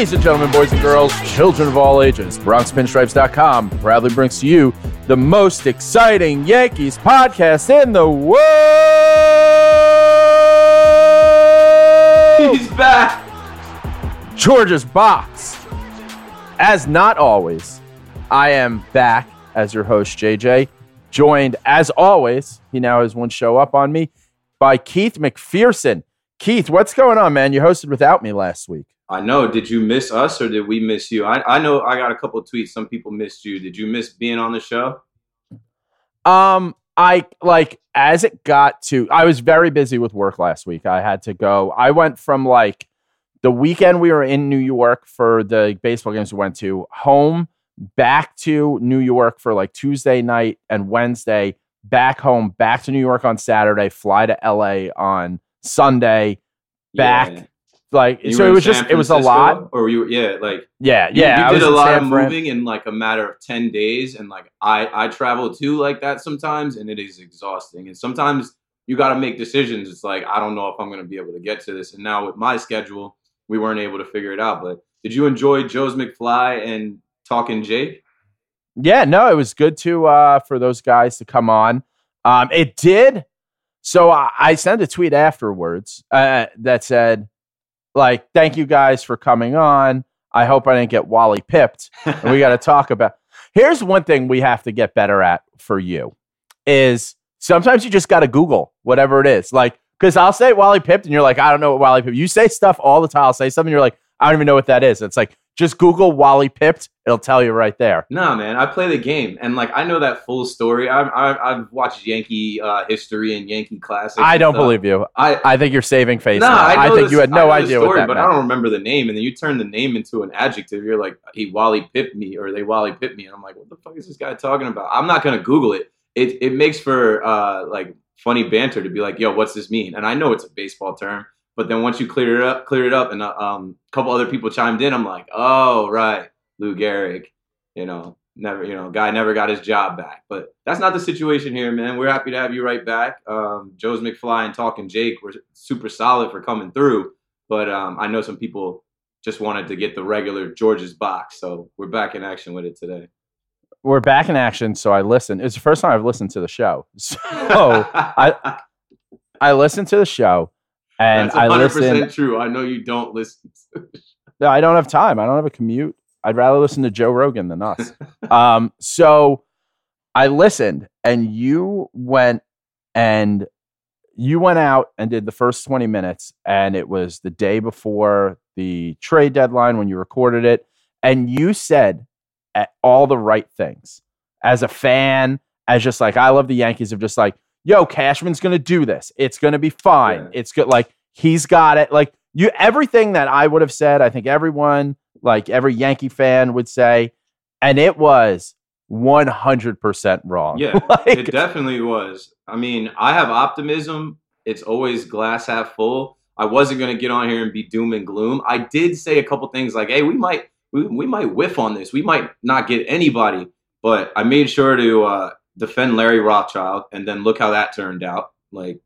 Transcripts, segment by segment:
Ladies and gentlemen, boys and girls, children of all ages, BronxPinstripes.com proudly brings to you the most exciting Yankees podcast in the world. He's back. George's Box. As not always, I am back as your host, JJ, joined as always, he now has one show up on me, by Keith McPherson. Keith, what's going on, man? You hosted without me last week. I know. Did you miss us or did we miss you? I, I know I got a couple tweets. Some people missed you. Did you miss being on the show? Um, I like as it got to I was very busy with work last week. I had to go. I went from like the weekend we were in New York for the baseball games we went to, home, back to New York for like Tuesday night and Wednesday, back home, back to New York on Saturday, fly to LA on Sunday, back. Yeah. Like You so it was San just it was a lot. Or you yeah, like Yeah, yeah. I you did a lot San of Fran. moving in like a matter of 10 days and like I I travel too like that sometimes and it is exhausting. And sometimes you got to make decisions. It's like I don't know if I'm going to be able to get to this and now with my schedule, we weren't able to figure it out, but did you enjoy Joe's McFly and talking Jake? Yeah, no, it was good to uh for those guys to come on. Um it did. So I, I sent a tweet afterwards uh, that said, like, thank you guys for coming on. I hope I didn't get Wally pipped. And we got to talk about. Here's one thing we have to get better at for you is sometimes you just got to Google whatever it is. Like, because I'll say Wally pipped, and you're like, I don't know what Wally pipped. You say stuff all the time. I'll say something, you're like, I don't even know what that is. It's like just Google Wally pipped. It'll tell you right there. Nah, man, I play the game, and like I know that full story. I've I've, I've watched Yankee uh, history and Yankee classics. I don't stuff. believe you. I I think you're saving face. nah, now. I, know think the- you had no idea story, what that but meant. I don't remember the name. And then you turn the name into an adjective. You're like, he Wally pipped me, or they Wally pipped me, and I'm like, what the fuck is this guy talking about? I'm not gonna Google it. It it makes for uh like funny banter to be like, yo, what's this mean? And I know it's a baseball term, but then once you clear it up, clear it up, and uh, um, a couple other people chimed in, I'm like, oh right, Lou Gehrig, you know, never, you know, guy never got his job back. But that's not the situation here, man. We're happy to have you right back. Um, Joe's McFly and Talking Jake were super solid for coming through, but um, I know some people just wanted to get the regular George's box, so we're back in action with it today. We're back in action, so I listened. It's the first time I've listened to the show. So I I listened to the show and That's 100% listened. true. I know you don't listen. No, I don't have time. I don't have a commute. I'd rather listen to Joe Rogan than us. um, so I listened, and you went and you went out and did the first 20 minutes, and it was the day before the trade deadline when you recorded it, and you said all the right things as a fan, as just like I love the Yankees of just like, yo, Cashman's gonna do this. It's gonna be fine. Yeah. It's good. Like he's got it. Like you, everything that I would have said, I think everyone like every Yankee fan would say, and it was 100% wrong. Yeah, Like- it definitely was. I mean, I have optimism. It's always glass half full. I wasn't gonna get on here and be doom and gloom. I did say a couple things like, "Hey, we might we, we might whiff on this. We might not get anybody." But I made sure to uh, defend Larry Rothschild, and then look how that turned out. Like,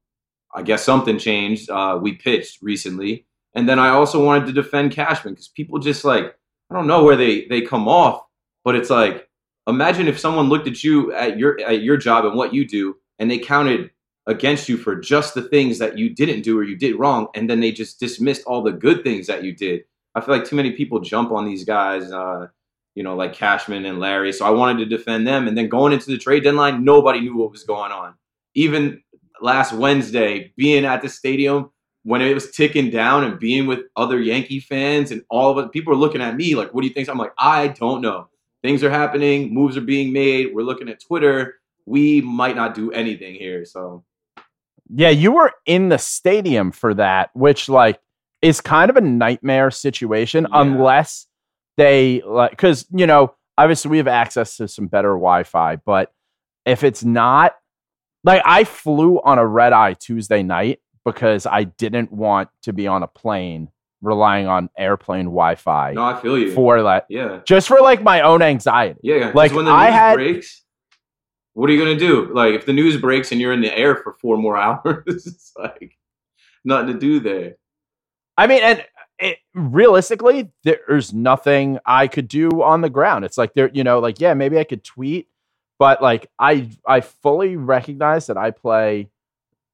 I guess something changed. Uh, we pitched recently, and then I also wanted to defend Cashman because people just like I don't know where they they come off, but it's like imagine if someone looked at you at your at your job and what you do and they counted against you for just the things that you didn't do or you did wrong and then they just dismissed all the good things that you did i feel like too many people jump on these guys uh, you know like cashman and larry so i wanted to defend them and then going into the trade deadline nobody knew what was going on even last wednesday being at the stadium when it was ticking down and being with other yankee fans and all of it people are looking at me like what do you think i'm like i don't know things are happening, moves are being made. We're looking at Twitter. We might not do anything here. So Yeah, you were in the stadium for that, which like is kind of a nightmare situation Yeah. unless they like because you know obviously we have access to some better Wi-Fi, but if it's not like I flew on a red eye Tuesday night because I didn't want to be on a plane relying on airplane Wi-Fi no, I feel you. for that yeah, just for like my own anxiety. Yeah, Like, when the I news had- breaks, what are you gonna do? Like if the news breaks and you're in the air for four more hours, it's like nothing to do there. I mean, and it, realistically, there's nothing I could do on the ground. It's like there, you know, like yeah, maybe I could tweet, but like I, I fully recognize that I play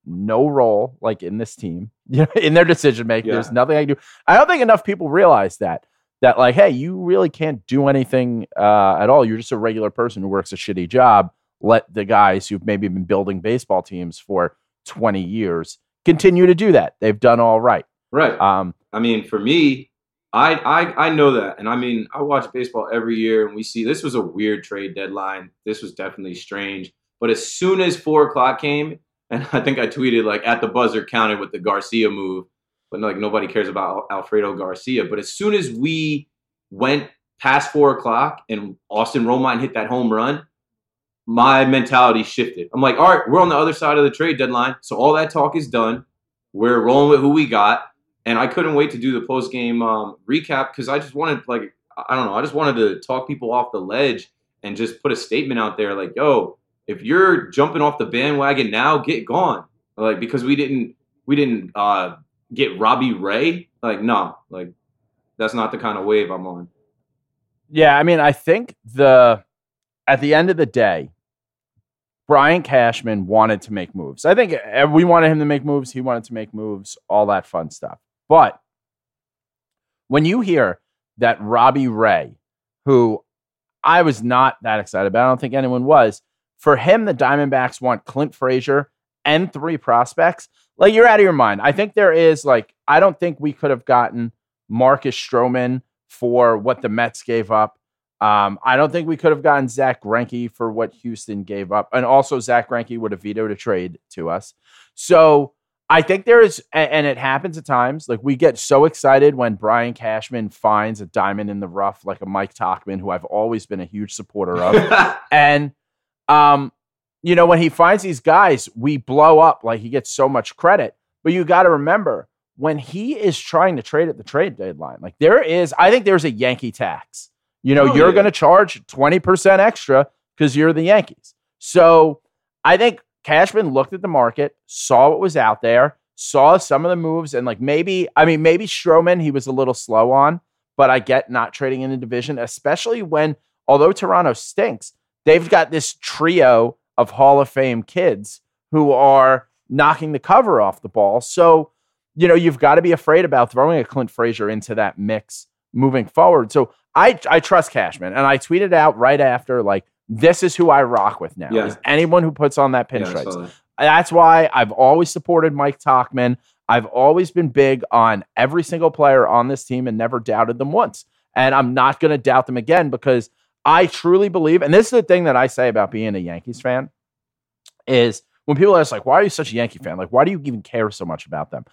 no role like in this team, you know, in their decision making. Yeah. There's nothing I can do. I don't think enough people realize that. That like, hey, you really can't do anything uh, at all. You're just a regular person who works a shitty job. Let the guys who've maybe been building baseball teams for 20 years continue to do that. They've done all right. Right. Um, I mean, for me, I, I I know that, and I mean, I watch baseball every year, and we see this was a weird trade deadline. This was definitely strange. But as soon as four o'clock came, and I think I tweeted like at the buzzer counted with the Garcia move, but like nobody cares about Alfredo Garcia. But as soon as we went past four o'clock and Austin Romine hit that home run, my mentality shifted. I'm like, all right, we're on the other side of the trade deadline, so all that talk is done. We're rolling with who we got and I couldn't wait to do the post game um, recap because I just wanted like I don't know I just wanted to talk people off the ledge and just put a statement out there like yo if you're jumping off the bandwagon now get gone like because we didn't we didn't uh, get Robbie Ray like no like that's not the kind of wave I'm on Yeah, I mean, I think the at the end of the day, Brian Cashman wanted to make moves. I think uh, we wanted him to make moves. He wanted to make moves, all that fun stuff. But when you hear that Robbie Ray, who I was not that excited about, I don't think anyone was, for him, the Diamondbacks want Clint Frazier and three prospects. Like, you're out of your mind. I think there is, like, I don't think we could have gotten Marcus Stroman for what the Mets gave up. Um, I don't think we could have gotten Zack Greinke for what Houston gave up, and also Zack Greinke would have vetoed a trade to us. So I think there is, and it happens at times. Like we get so excited when Brian Cashman finds a diamond in the rough, like a Mike Tauchman, who I've always been a huge supporter of, and um, you know when he finds these guys, we blow up. Like he gets so much credit, but you got to remember when he is trying to trade at the trade deadline, like there is, I think there's a Yankee tax. You know, Oh, you're yeah. going to charge 20% extra because you're the Yankees. So I think Cashman looked at the market, saw what was out there, saw some of the moves, and like maybe, I mean, maybe Stroman, he was a little slow on, but I get not trading in the division, especially when, although Toronto stinks, they've got this trio of Hall of Fame kids who are knocking the cover off the ball. So, you know, you've got to be afraid about throwing a Clint Frazier into that mix moving forward. So I I trust Cashman, and I tweeted out right after like this is who I rock with now. Yeah. Is anyone who puts on that Yeah, pinstripes. saw that. That's why I've always supported Mike Tauchman. I've always been big on every single player on this team and never doubted them once. And I'm not going to doubt them again because I truly believe, and this is the thing that I say about being a Yankees fan, is when people ask, like, why are you such a Yankee fan? Like, why do you even care so much about them?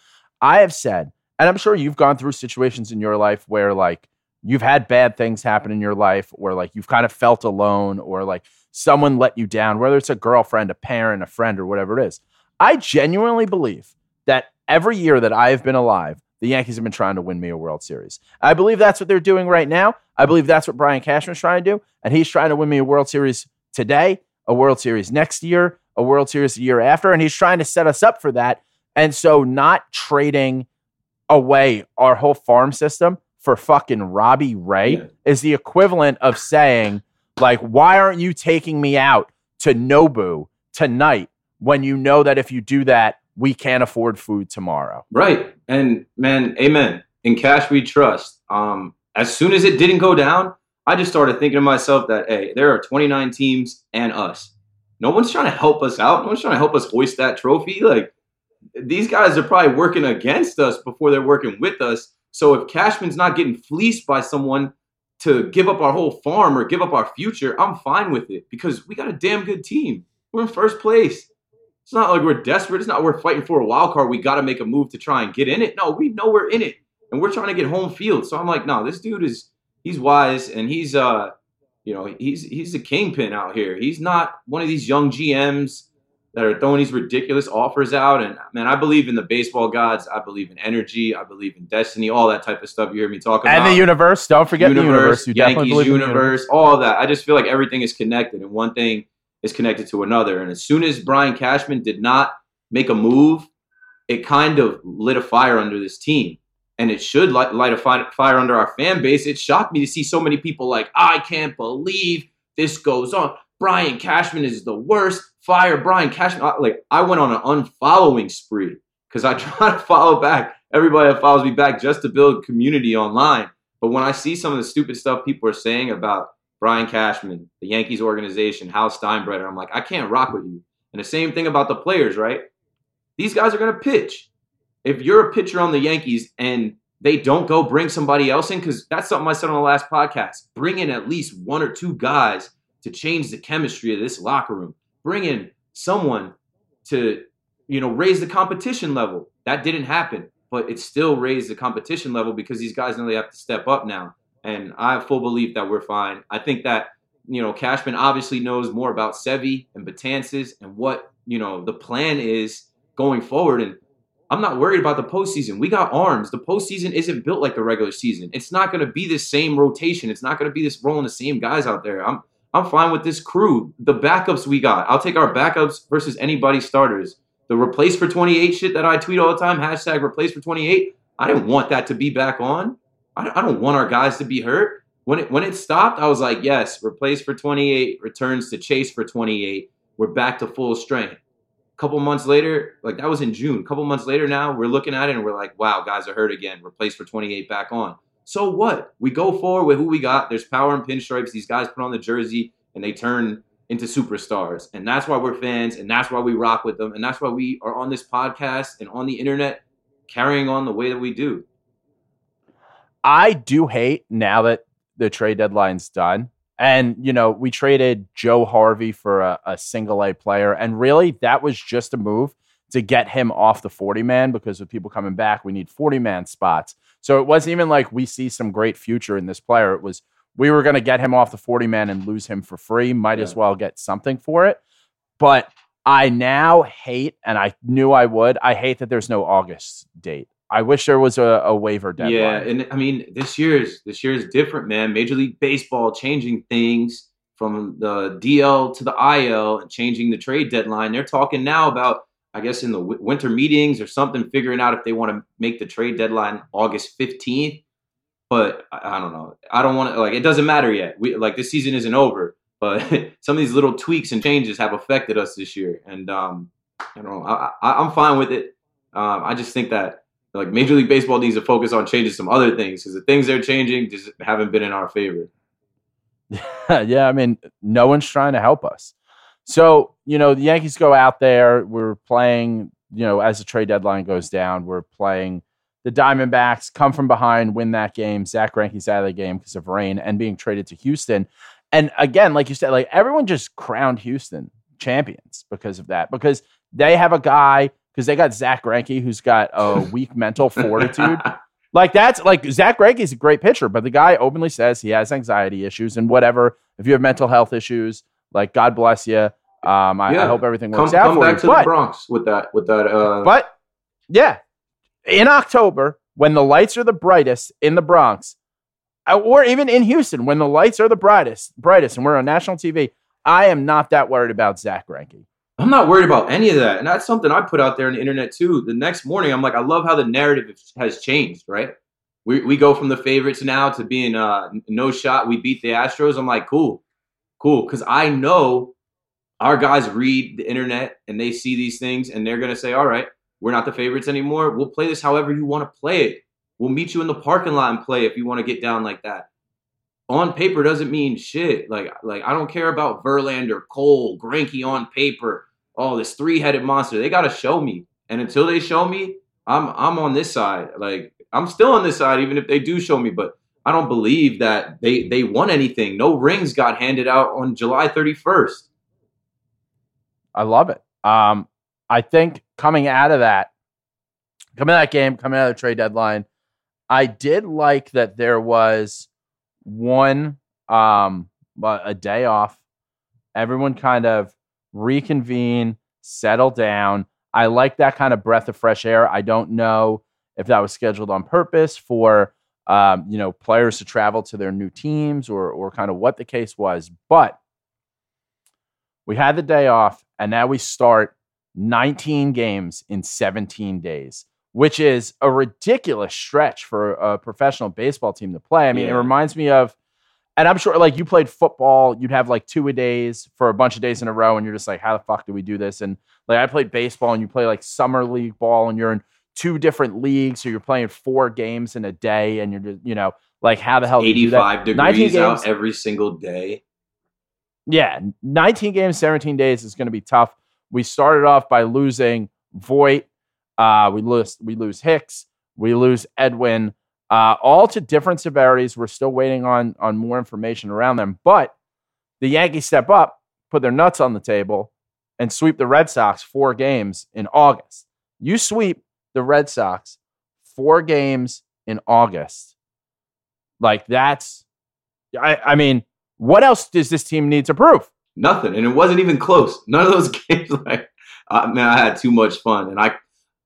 I have said, and I'm sure you've gone through situations in your life where, like, you've had bad things happen in your life, or like you've kind of felt alone, or like someone let you down, whether it's a girlfriend, a parent, a friend, or whatever it is. I genuinely believe that every year that I have been alive, the Yankees have been trying to win me a World Series. I believe that's what they're doing right now. I believe that's what Brian Cashman's trying to do, and he's trying to win me a World Series today, a World Series next year, a World Series the year after, and he's trying to set us up for that. And so, not trading away our whole farm system for fucking Robbie Ray Yeah. is the equivalent of saying, like, why aren't you taking me out to Nobu tonight when you know that if you do that, we can't afford food tomorrow? Right. And man, amen. In cash we trust. Um, as soon as it didn't go down, I just started thinking to myself that hey, there are 29 teams and us. No one's trying to help us out. No one's trying to help us hoist that trophy. Like these guys are probably working against us before they're working with us. So if Cashman's not getting fleeced by someone to give up our whole farm or give up our future, I'm fine with it because we got a damn good team. We're in first place. It's not like we're desperate. It's not we're fighting for a wild card. We got to make a move to try and get in it. No, we know we're in it, and we're trying to get home field. So I'm like, no, this dude is he's wise and he's uh, you know, he's he's a kingpin out here. He's not one of these young GMs that are throwing these ridiculous offers out. And man, I believe in the baseball gods. I believe in energy. I believe in destiny. All that type of stuff you hear me talk about And the universe, don't forget the universe. You Yankees the universe, all that. I just feel like everything is connected, and one thing is connected to another. And as soon as Brian Cashman did not make a move, it kind of lit a fire under this team, and it should light, light a fi- fire under our fan base. It shocked me to see so many people like, I can't believe this goes on. Brian Cashman is the worst. Fire Brian Cashman. Like I went on an unfollowing spree because I try to follow back everybody that follows me back just to build community online. But when I see some of the stupid stuff people are saying about Brian Cashman, the Yankees organization, Hal Steinbrenner, I'm like, I can't rock with you. And the same thing about the players, right? These guys are going to pitch. If you're a pitcher on the Yankees and they don't go bring somebody else in, because that's something I said on the last podcast, bring in at least one or two guys to change the chemistry of this locker room. Bring in someone to, you know, raise the competition level. That didn't happen, but it still raised the competition level because these guys they have to step up now. And I have full belief that we're fine. I think that, you know, Cashman obviously knows more about Sevi and Betances and what, you know, the plan is going forward. And I'm not worried about the postseason. We got arms. The postseason isn't built like the regular season. It's not going to be the same rotation. It's not going to be this rolling the same guys out there. I'm I'm fine with this crew. The backups we got. I'll take our backups versus anybody starters. The replace for 28 shit that I tweet all the time, hashtag replace for 28. I didn't want that to be back on. I, don't want our guys to be hurt. When it when it stopped, I was like, yes, replace for 28, returns to chase for 28. We're back to full strength. A couple months later, like that was in June. A couple months later now, we're looking at it and we're like, wow, guys are hurt again. Replace for 28 back on. So what? We go forward with who we got. There's power in pinstripes. These guys put on the jersey and they turn into superstars. And that's why we're fans and that's why we rock with them. And that's why we are on this podcast and on the internet carrying on the way that we do. I do hate now that the trade deadline's done. And, you know, we traded Joe Harvey for a, a single A player. And really, that was just a move to get him off the 40 man because with people coming back, we need 40 man spots. So it wasn't even like we see some great future in this player. It was we were going to get him off the 40 man and lose him for free. Might as well get something for it. But I now hate, and I knew I would, I hate that there's no August date. I wish there was a, a waiver deadline. Yeah, and I mean this year's this year is different, man. Major League Baseball changing things from the DL to the IL and changing the trade deadline. They're talking now about, I guess, in the w- winter meetings or something, figuring out if they want to make the trade deadline August fifteenth. But I, I don't know. I don't want to like. It doesn't matter yet. We like this season isn't over. But some of these little tweaks and changes have affected us this year, and um, I don't know. I, I, I'm fine with it. Um, I just think that like Major League Baseball needs to focus on changing some other things because the things they're changing just haven't been in our favor. yeah, I mean, no one's trying to help us. So, you know, the Yankees go out there. We're playing, you know, as the trade deadline goes down, we're playing the Diamondbacks, come from behind, win that game. Zack Greinke's out of the game because of rain and being traded to Houston. And again, like you said, like everyone just crowned Houston champions because of that, because they have a guy, because they got Zack Greinke who's got a weak mental fortitude Like that's like Zack Greinke's a great pitcher, but the guy openly says he has anxiety issues and whatever. If you have mental health issues, like God bless you. Um, I, I hope everything Come, works out come for back you. to But, the Bronx with that. With that. Uh, but yeah, in October when the lights are the brightest in the Bronx, uh, or even in Houston when the lights are the brightest, brightest, and we're on national TV, I am not that worried about Zack Greinke. I'm not worried about any of that, and that's something I put out there on the internet too. The next morning, I'm like, I love how the narrative has changed. Right? We we go from the favorites now to being uh no shot. We beat the Astros. I'm like, cool, cool, because I know our guys read the internet and they see these things, and they're gonna say, all right, we're not the favorites anymore. We'll play this however you want to play it. We'll meet you in the parking lot and play if you want to get down like that. On paper doesn't mean shit. Like like I don't care about Verlander, Cole, Greinke on paper oh, this three headed monster. They gotta show me. And until they show me, I'm I'm on this side. Like I'm still on this side, even if they do show me. But I don't believe that they they won anything. No rings got handed out on July 31st. I love it. Um, I think coming out of that, coming out of that game, coming out of the trade deadline, I did like that there was one um a a day off. Everyone kind of reconvene, settle down. I like that kind of breath of fresh air. I don't know if that was scheduled on purpose for um, you know players to travel to their new teams or or kind of what the case was, but we had the day off, and now we start 19 games in 17 days, which is a ridiculous stretch for a professional baseball team to play. I mean, it reminds me of, and I'm sure like you played football, you'd have like two a days for a bunch of days in a row, and you're just like, how the fuck do we do this? And like I played baseball, and you play like summer league ball, and you're in two different leagues, so you're playing four games in a day, and you're just, you know, like how the hell do you do that? 85 19 degrees out games. every single day. Yeah, 19 games, 17 days is going to be tough. We started off by losing Voit. Uh, we lose we lose Hicks. We lose Edwin. Uh, all to different severities. We're still waiting on on more information around them. But the Yankees step up, put their nuts on the table, and sweep the Red Sox four games in August. You sweep the Red Sox four games in August. Like that's, I, I mean, what else does this team need to prove? Nothing. And it wasn't even close. None of those games, like, uh, man, I had too much fun. And I,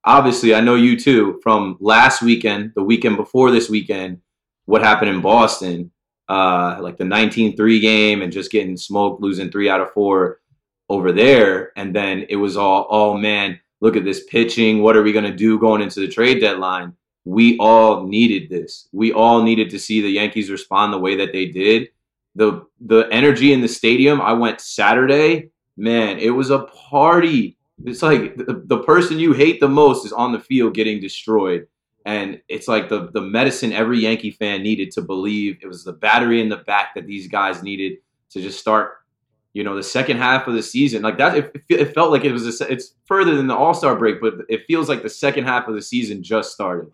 obviously, I know you too from last weekend, the weekend before this weekend, what happened in Boston, uh, like the 19 3 game and just getting smoked, losing three out of four over there. And then it was all, oh man, look at this pitching. What are we going to do going into the trade deadline? We all needed this. We all needed to see the Yankees respond the way that they did the the energy in the stadium. I went Saturday, man, it was a party. It's like the, the person you hate the most is on the field getting destroyed. And it's like the the medicine every Yankee fan needed to believe it was the battery in the back that these guys needed to just start, you know, the second half of the season. Like that, it, it felt like it was. A, it's further than the All Star break, but it feels like the second half of the season just started.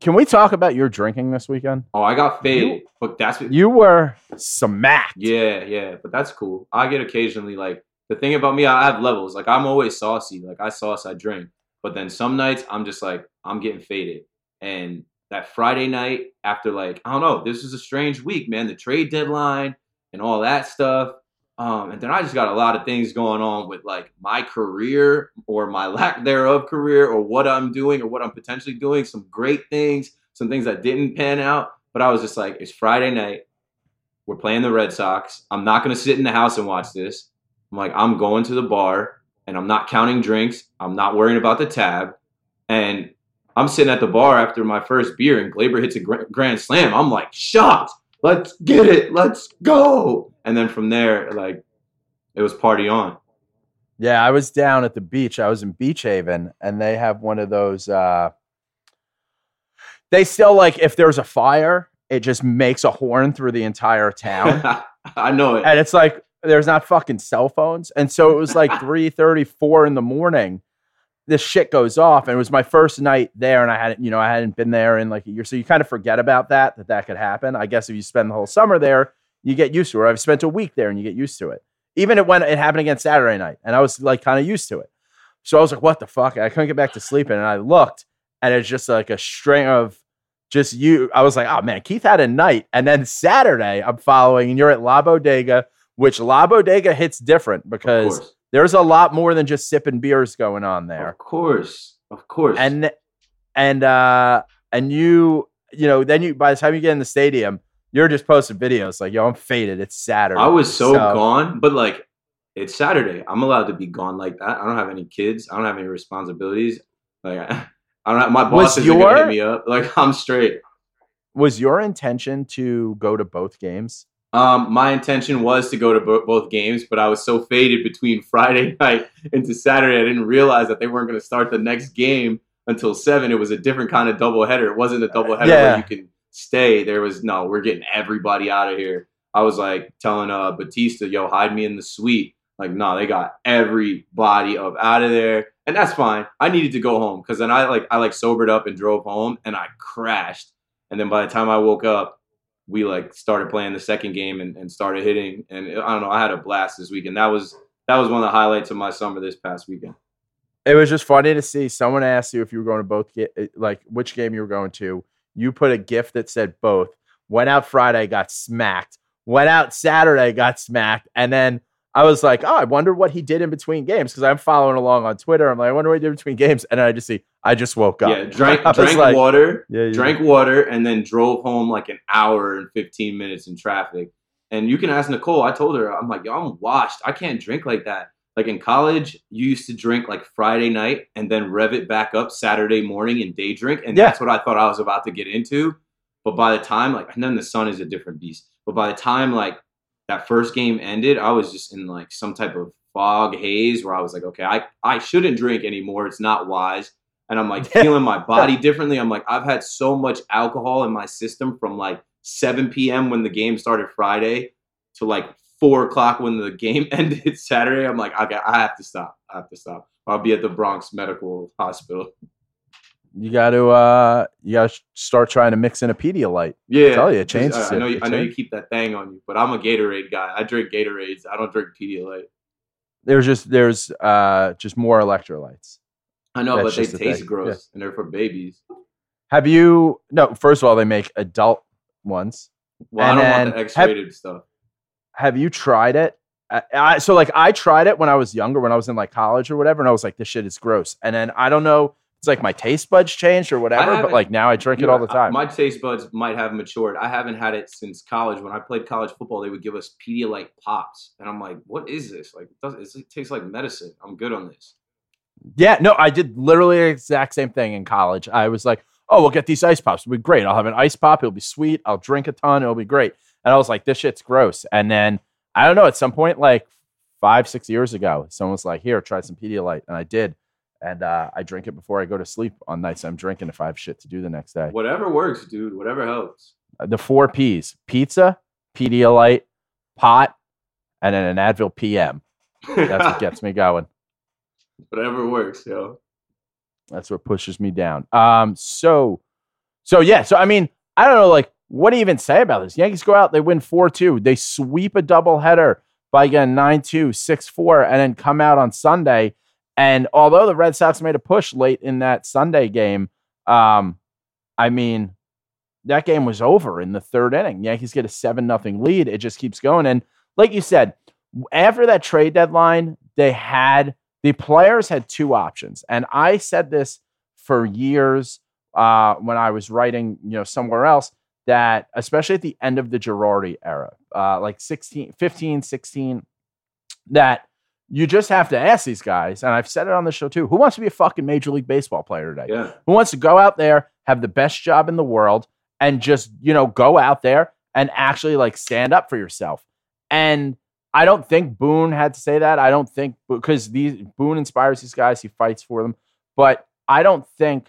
Can we talk about your drinking this weekend? Oh, I got faded, but that's what You were smacked. Yeah, yeah, but that's cool. I get occasionally like the thing about me, I have levels. Like I'm always saucy. Like I sauce, I drink. But then some nights I'm just like I'm getting faded. And that Friday night after like I don't know, this is a strange week, man. The trade deadline and all that stuff. Um, and then I just got a lot of things going on with like my career or my lack thereof career or what I'm doing or what I'm potentially doing. Some great things, some things that didn't pan out. But I was just like, it's Friday night. We're playing the Red Sox. I'm not going to sit in the house and watch this. I'm like, I'm going to the bar and I'm not counting drinks. I'm not worrying about the tab. And I'm sitting at the bar after my first beer and Gleyber hits a grand slam. I'm like, shocked. Let's get it. Let's go. And then from there, like, it was party on. Yeah, I was down at the beach. I was in Beach Haven, and they have one of those. Uh, they still like if there's a fire, it just makes a horn through the entire town, I know it. and it's like there's not fucking cell phones, and so it was like three thirty, four in the morning. This shit goes off, and it was my first night there, and I hadn't, you know, I hadn't been there in like a year, so you kind of forget about that that that could happen. I guess if you spend the whole summer there, you get used to it. I've spent a week there, and you get used to it. Even it when it happened again Saturday night, and I was like kind of used to it. So I was like, "What the fuck?" I couldn't get back to sleeping, and I looked, and it's just like a string of just you. I was like, oh man, Keith had a night. And then Saturday, I'm following, and you're at La Bodega, which La Bodega hits different because. There's a lot more than just sipping beers going on there. Of course. Of course. And and uh and you, you know, then you by the time you get in the stadium, you're just posting videos like, yo, I'm faded. It's Saturday. I was so, gone, but like it's Saturday. I'm allowed to be gone like that. I don't have any kids. I don't have any responsibilities. Like I, I don't have my boss isn't gonna hit me up. Like I'm straight. Was your intention to go to both games? Um, my intention was to go to bo- both games, but I was so faded between Friday night into Saturday, I didn't realize that they weren't going to start the next game until seven. It was a different kind of doubleheader. It wasn't a doubleheader Yeah. where you can stay. There was no, we're getting everybody out of here. I was like telling uh Batista, "Yo, hide me in the suite." Like, no, they got everybody up out of there, and that's fine. I needed to go home because then I like I like sobered up and drove home, and I crashed. And then by the time I woke up, we like started playing the second game and, and started hitting. And I don't know, I had a blast this weekend. That was that was one of the highlights of my summer this past weekend. It was just funny to see someone asked you if you were going to both get eh, like which game you were going to. You put a gift that said both. Went out Friday, got smacked. Went out Saturday, got smacked. And then I was like, oh, I wonder what he did in between games because I'm following along on Twitter. I'm like, I wonder what he did between games. And I just see, I just woke up. Yeah, drank drank like, water, Yeah, yeah. drank water, and then drove home like an hour and fifteen minutes in traffic. And you can ask Nicole. I told her, I'm like, yo, I'm washed. I can't drink like that. Like in college, you used to drink like Friday night and then rev it back up Saturday morning and day drink, and Yeah. that's what I thought I was about to get into. But by the time, like, and then the sun is a different beast. But by the time like that first game ended, I was just in like some type of fog haze where I was like, okay, I I shouldn't drink anymore. It's not wise. And I'm like feeling my body differently. I'm like, I've had so much alcohol in my system from like 7 p.m. when the game started Friday to like four o'clock when the game ended Saturday. I'm like, okay, I have to stop. I have to stop. I'll be at the Bronx Medical Hospital. You got to, uh, you got to start trying to mix in a Pedialyte. Yeah, tell you, it changes I, I know. it. You, I know you keep that thing on you, but I'm a Gatorade guy. I drink Gatorades. I don't drink Pedialyte. There's just, there's, uh, just more electrolytes. I know, That's but they the taste thing. gross, and they're for babies. Have you, no, first of all, they make adult ones. Well, And I don't want the X-rated stuff. have you tried it? I, I, so like I tried it when I was younger, when I was in like college or whatever, and I was like, this shit is gross. And then I don't know, it's like my taste buds changed or whatever, but like now I drink it all the time. My taste buds might have matured. I haven't had it since college. When I played college football, they would give us Pedialyte pops, and I'm like, "What is this? Like, it, does, it tastes like medicine. I'm good on this." Yeah, no, I did literally the exact same thing in college. I was like, oh, we'll get these ice pops. It'll be great. I'll have an ice pop. It'll be sweet. I'll drink a ton. It'll be great. And I was like, this shit's gross. And then I don't know, at some point, like five, six years ago, someone was like, here, try some Pedialyte. And I did. And uh, I drink it before I go to sleep on nights I'm drinking if I have shit to do the next day. Whatever works, dude. Whatever helps. Uh, the four P's pizza, Pedialyte, pot, and then an Advil PM. That's what gets me going. Whatever works, yo. That's what pushes me down. Um, so, so yeah, so I mean, I don't know, like, what do you even say about this? Yankees go out, they win 4 2. They sweep a doubleheader by getting 9 2, 6 4, and then come out on Sunday. And although the Red Sox made a push late in that Sunday game, um, I mean, that game was over in the third inning. Yankees get a 7 nothing lead. It just keeps going. And like you said, after that trade deadline, they had the players had two options. And I said this for years uh, when I was writing, you know, somewhere else that especially at the end of the Girardi era, uh, like 16, 15, 16, that you just have to ask these guys, and I've said it on the show too, who wants to be a fucking Major League Baseball player today? Yeah. Who wants to go out there, have the best job in the world, and just, you know, go out there and actually like stand up for yourself? And I don't think Boone had to say that. I don't think because these Boone inspires these guys, he fights for them. But I don't think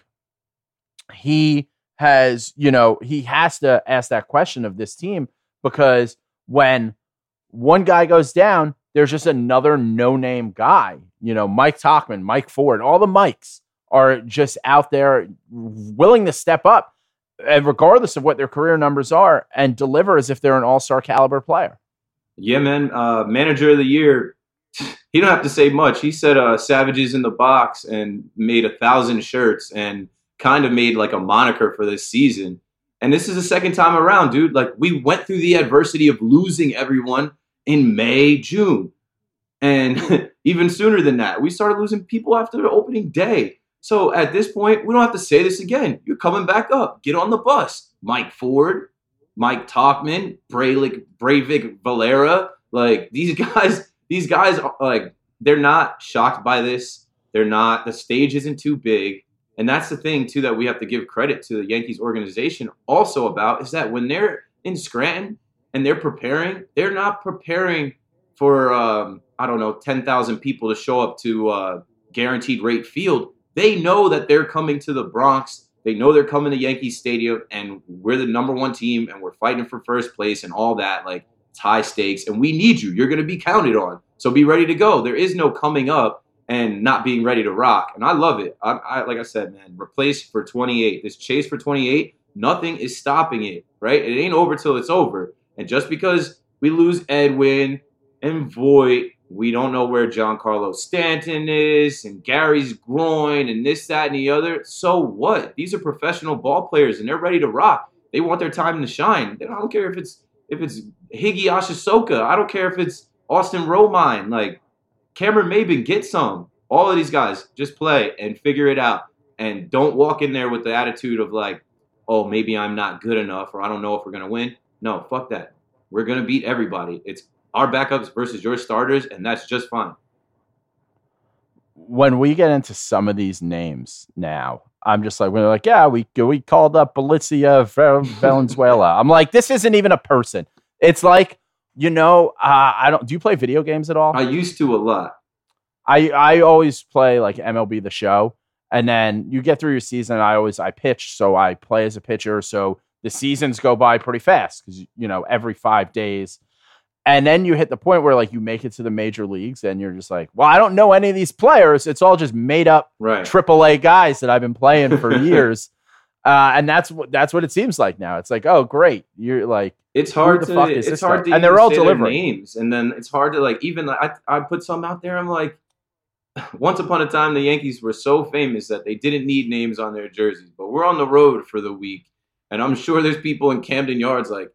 he has, you know, he has to ask that question of this team because when one guy goes down, there's just another no-name guy. You know, Mike Tauchman, Mike Ford, all the Mikes are just out there willing to step up, and regardless of what their career numbers are, and deliver as if they're an all-star caliber player. Yeah, man. Uh, manager of the year. He don't have to say much. He said uh, "Savages in the box" and made a thousand shirts and kind of made like a moniker for this season. And this is the second time around, dude. Like we went through the adversity of losing everyone in May, June. And even sooner than that, we started losing people after the opening day. So at this point, we don't have to say this again. You're coming back up. Get on the bus. Mike Ford, Mike Tauchman, Breyvic, Breyvic Valera. Like these guys, these guys are like they're not shocked by this. They're not. The stage isn't too big. And that's the thing too that we have to give credit to the Yankees organization also about is that when they're in Scranton and they're preparing, they're not preparing for um, I don't know ten thousand people to show up to uh, guaranteed rate field. They know that they're coming to the Bronx. They know they're coming to Yankee Stadium, and we're the number one team, and we're fighting for first place and all that. Like it's high stakes, and we need you. You're going to be counted on. So be ready to go. There is no coming up and not being ready to rock. And I love it. I, I like I said, man, replace for 28. This chase for 28, nothing is stopping it, right? It ain't over till it's over. And just because we lose Edwin and Voit, we don't know where John Giancarlo Stanton is and Gary's groin and this, that, and the other. So what? These are professional ball players and they're ready to rock. They want their time to shine. I don't care if it's if it's Higgy Ashisoka. I don't care if it's Austin Romine. Like Cameron Maybin, get some. All of these guys, just play and figure it out. And don't walk in there with the attitude of like, oh, maybe I'm not good enough or I don't know if we're gonna win. No, fuck that. We're gonna beat everybody. It's our backups versus your starters, and that's just fine. When we get into some of these names now, I'm just like, we're like, yeah, we we called up Bolicia Venezuela. I'm like, this isn't even a person. It's like, you know, uh, I don't. Do you play video games at all? I used to a lot. I I always play like MLB the Show, and then you get through your season. I always I pitch, so I play as a pitcher. So the seasons go by pretty fast because you know every five days, and then you hit the point where like you make it to the major leagues, and you're just like, well, I don't know any of these players. It's all just made up Right. triple A guys that I've been playing for years. Uh, and that's what that's what it seems like now. It's like, oh, great, you're like, It's hard the to fuck is it's hard guy? to And they're all delivering. names, and then it's hard to like even like I I put some out there. I'm like, once upon a time the Yankees were so famous that they didn't need names on their jerseys, but we're on the road for the week, and I'm sure there's people in Camden Yards like,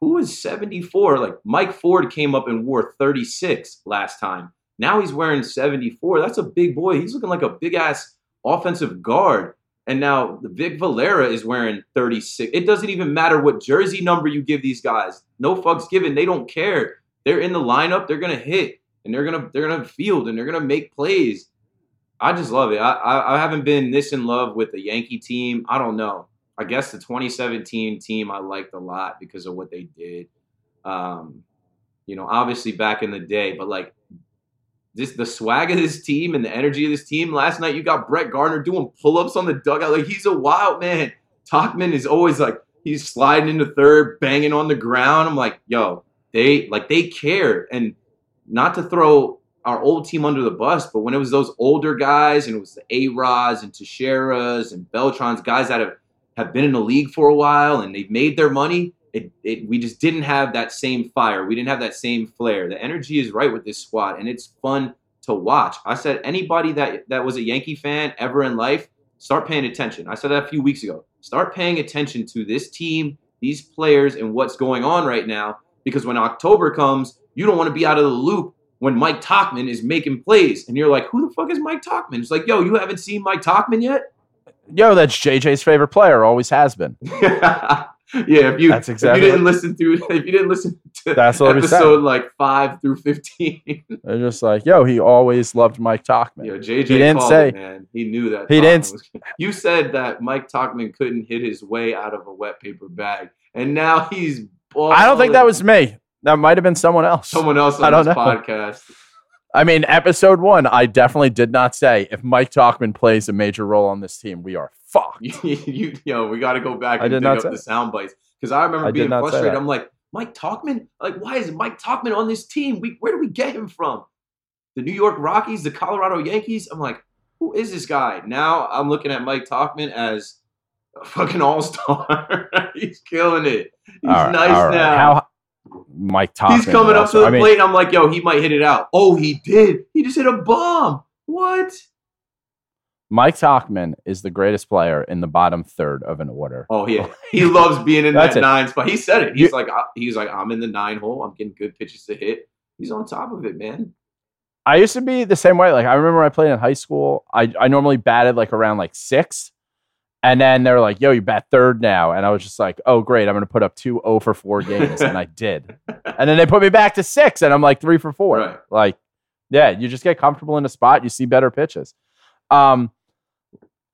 who is 74? Like Mike Ford came up and wore 36 last time. Now he's wearing 74. That's a big boy. He's looking like a big ass offensive guard. And now Vic Valera is wearing 36. It doesn't even matter what jersey number you give these guys. No fucks given. They don't care. They're in the lineup. They're gonna hit and they're gonna they're gonna field and they're gonna make plays. I just love it. I, I I haven't been this in love with the Yankee team. I don't know. I guess the 2017 team I liked a lot because of what they did. Um, you know, obviously back in the day, but like this the swag of this team and the energy of this team. Last night you got Brett Gardner doing pull-ups on the dugout. Like he's a wild man. Tauchman is always like he's sliding into third, banging on the ground. I'm like, yo, they like they care. And not to throw our old team under the bus, but when it was those older guys and it was the A-Rods and Teixeiras and Beltrans, guys that have, have been in the league for a while and they've made their money, it, it we just didn't have that same fire. We didn't have that same flair. The energy is right with this squad, and it's fun to watch. I said anybody that that was a Yankee fan ever in life, start paying attention. I said that a few weeks ago. Start paying attention to this team, these players, and what's going on right now. Because when October comes, you don't want to be out of the loop when Mike Tauchman is making plays, and you're like, "Who the fuck is Mike Tauchman?" It's like, "Yo, you haven't seen Mike Tauchman yet." Yo, that's JJ's favorite player, always has been. yeah, if you That's exactly if you didn't listen to if you didn't listen to That's what episode like five through fifteen, They're just like, yo, he always loved Mike Tauchman. yo, JJ He didn't say- it, man. He knew that. He didn't Was, you said that Mike Tauchman couldn't hit his way out of a wet paper bag, and now he's. I don't think that was me. That might have been someone else. someone else I on don't this know. podcast. I mean, episode one, I definitely did not say if Mike Tauchman plays a major role on this team, we are fucked. you, you, yo, we got to go back I and did dig not up say the sound bites because I remember I being frustrated. I'm like, Mike Tauchman, like, why is Mike Tauchman on this team? We, where do we get him from? The New York Rockies, the Colorado Yankees. I'm like, who is this guy? Now I'm looking at Mike Tauchman as a fucking all star. He's killing it. He's All right, nice all right. now. How Mike Tauchman? He's coming up also- to the I mean, plate. And I'm like, yo, he might hit it out. Oh, he did. He just hit a bomb. What? Mike Tauchman is the greatest player in the bottom third of an order. Oh yeah, he loves being in that it. nine spot. He said it. He's You- like, he's like, I'm in the nine hole. I'm getting good pitches to hit. He's on top of it, man. I used to be the same way. Like I remember when I played in high school. I, I normally batted like around like six. And then they're like, yo, you bat third now. And I was just like, oh, great. I'm going to put up two 0 for 4 games. and I did. And then they put me back to six. And I'm like, three for four. Right. Like, yeah, you just get comfortable in a spot. You see better pitches. Um,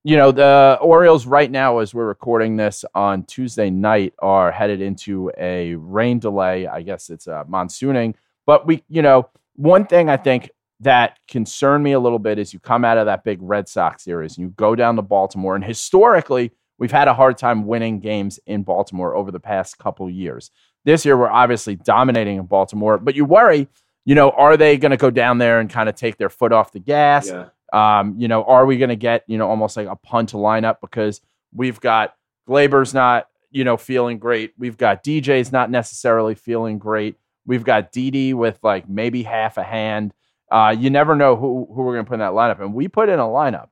you know, the Orioles right now, as we're recording this on Tuesday night, are headed into a rain delay. I guess it's uh, monsooning. But we, you know, one thing I think that concern me a little bit is you come out of that big Red Sox series and you go down to Baltimore. And historically, we've had a hard time winning games in Baltimore over the past couple years. This year, we're obviously dominating in Baltimore, but you worry, you know, are they going to go down there and kind of take their foot off the gas? Yeah. Um, you know, are we going to get, you know, almost like a punt lineup because we've got Gleyber's not, you know, feeling great. We've got DJ's not necessarily feeling great. We've got DD with like maybe half a hand. Uh, you never know who, who we're going to put in that lineup. And we put in a lineup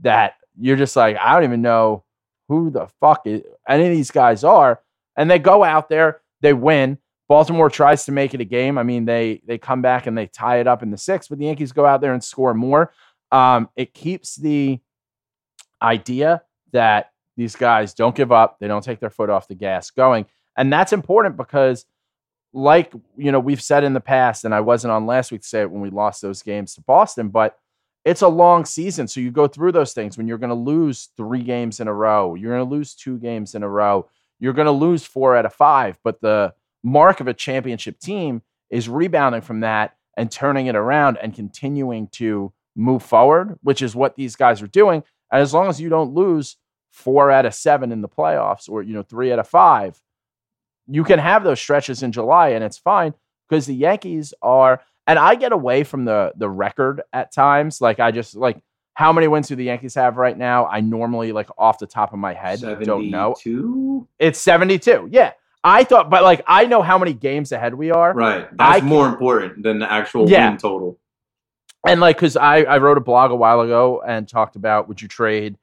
that you're just like, I don't even know who the fuck is, any of these guys are. And they go out there, they win. Baltimore tries to make it a game. I mean, they they come back and they tie it up in the sixth, but the Yankees go out there and score more. Um, it keeps the idea that these guys don't give up, they don't take their foot off the gas going. And that's important because like you know we've said in the past and i wasn't on last week to say it when we lost those games to boston but it's a long season. So you go through those things when you're going to lose three games in a row you're going to lose two games in a row you're going to lose four out of five but the mark of a championship team is rebounding from that and turning it around and continuing to move forward which is what these guys are doing. And as long as you don't lose four out of seven in the playoffs or you know three out of five you can have those stretches in July and it's fine because the Yankees are and I get away from the the record at times like I just like how many wins do the Yankees have right now I normally like off the top of my head don't know 72? it's 72 yeah I thought but like I know how many games ahead we are Right. I That's can- more important than the actual Yeah. win total. and like because I, I wrote a blog a while ago and talked about would you trade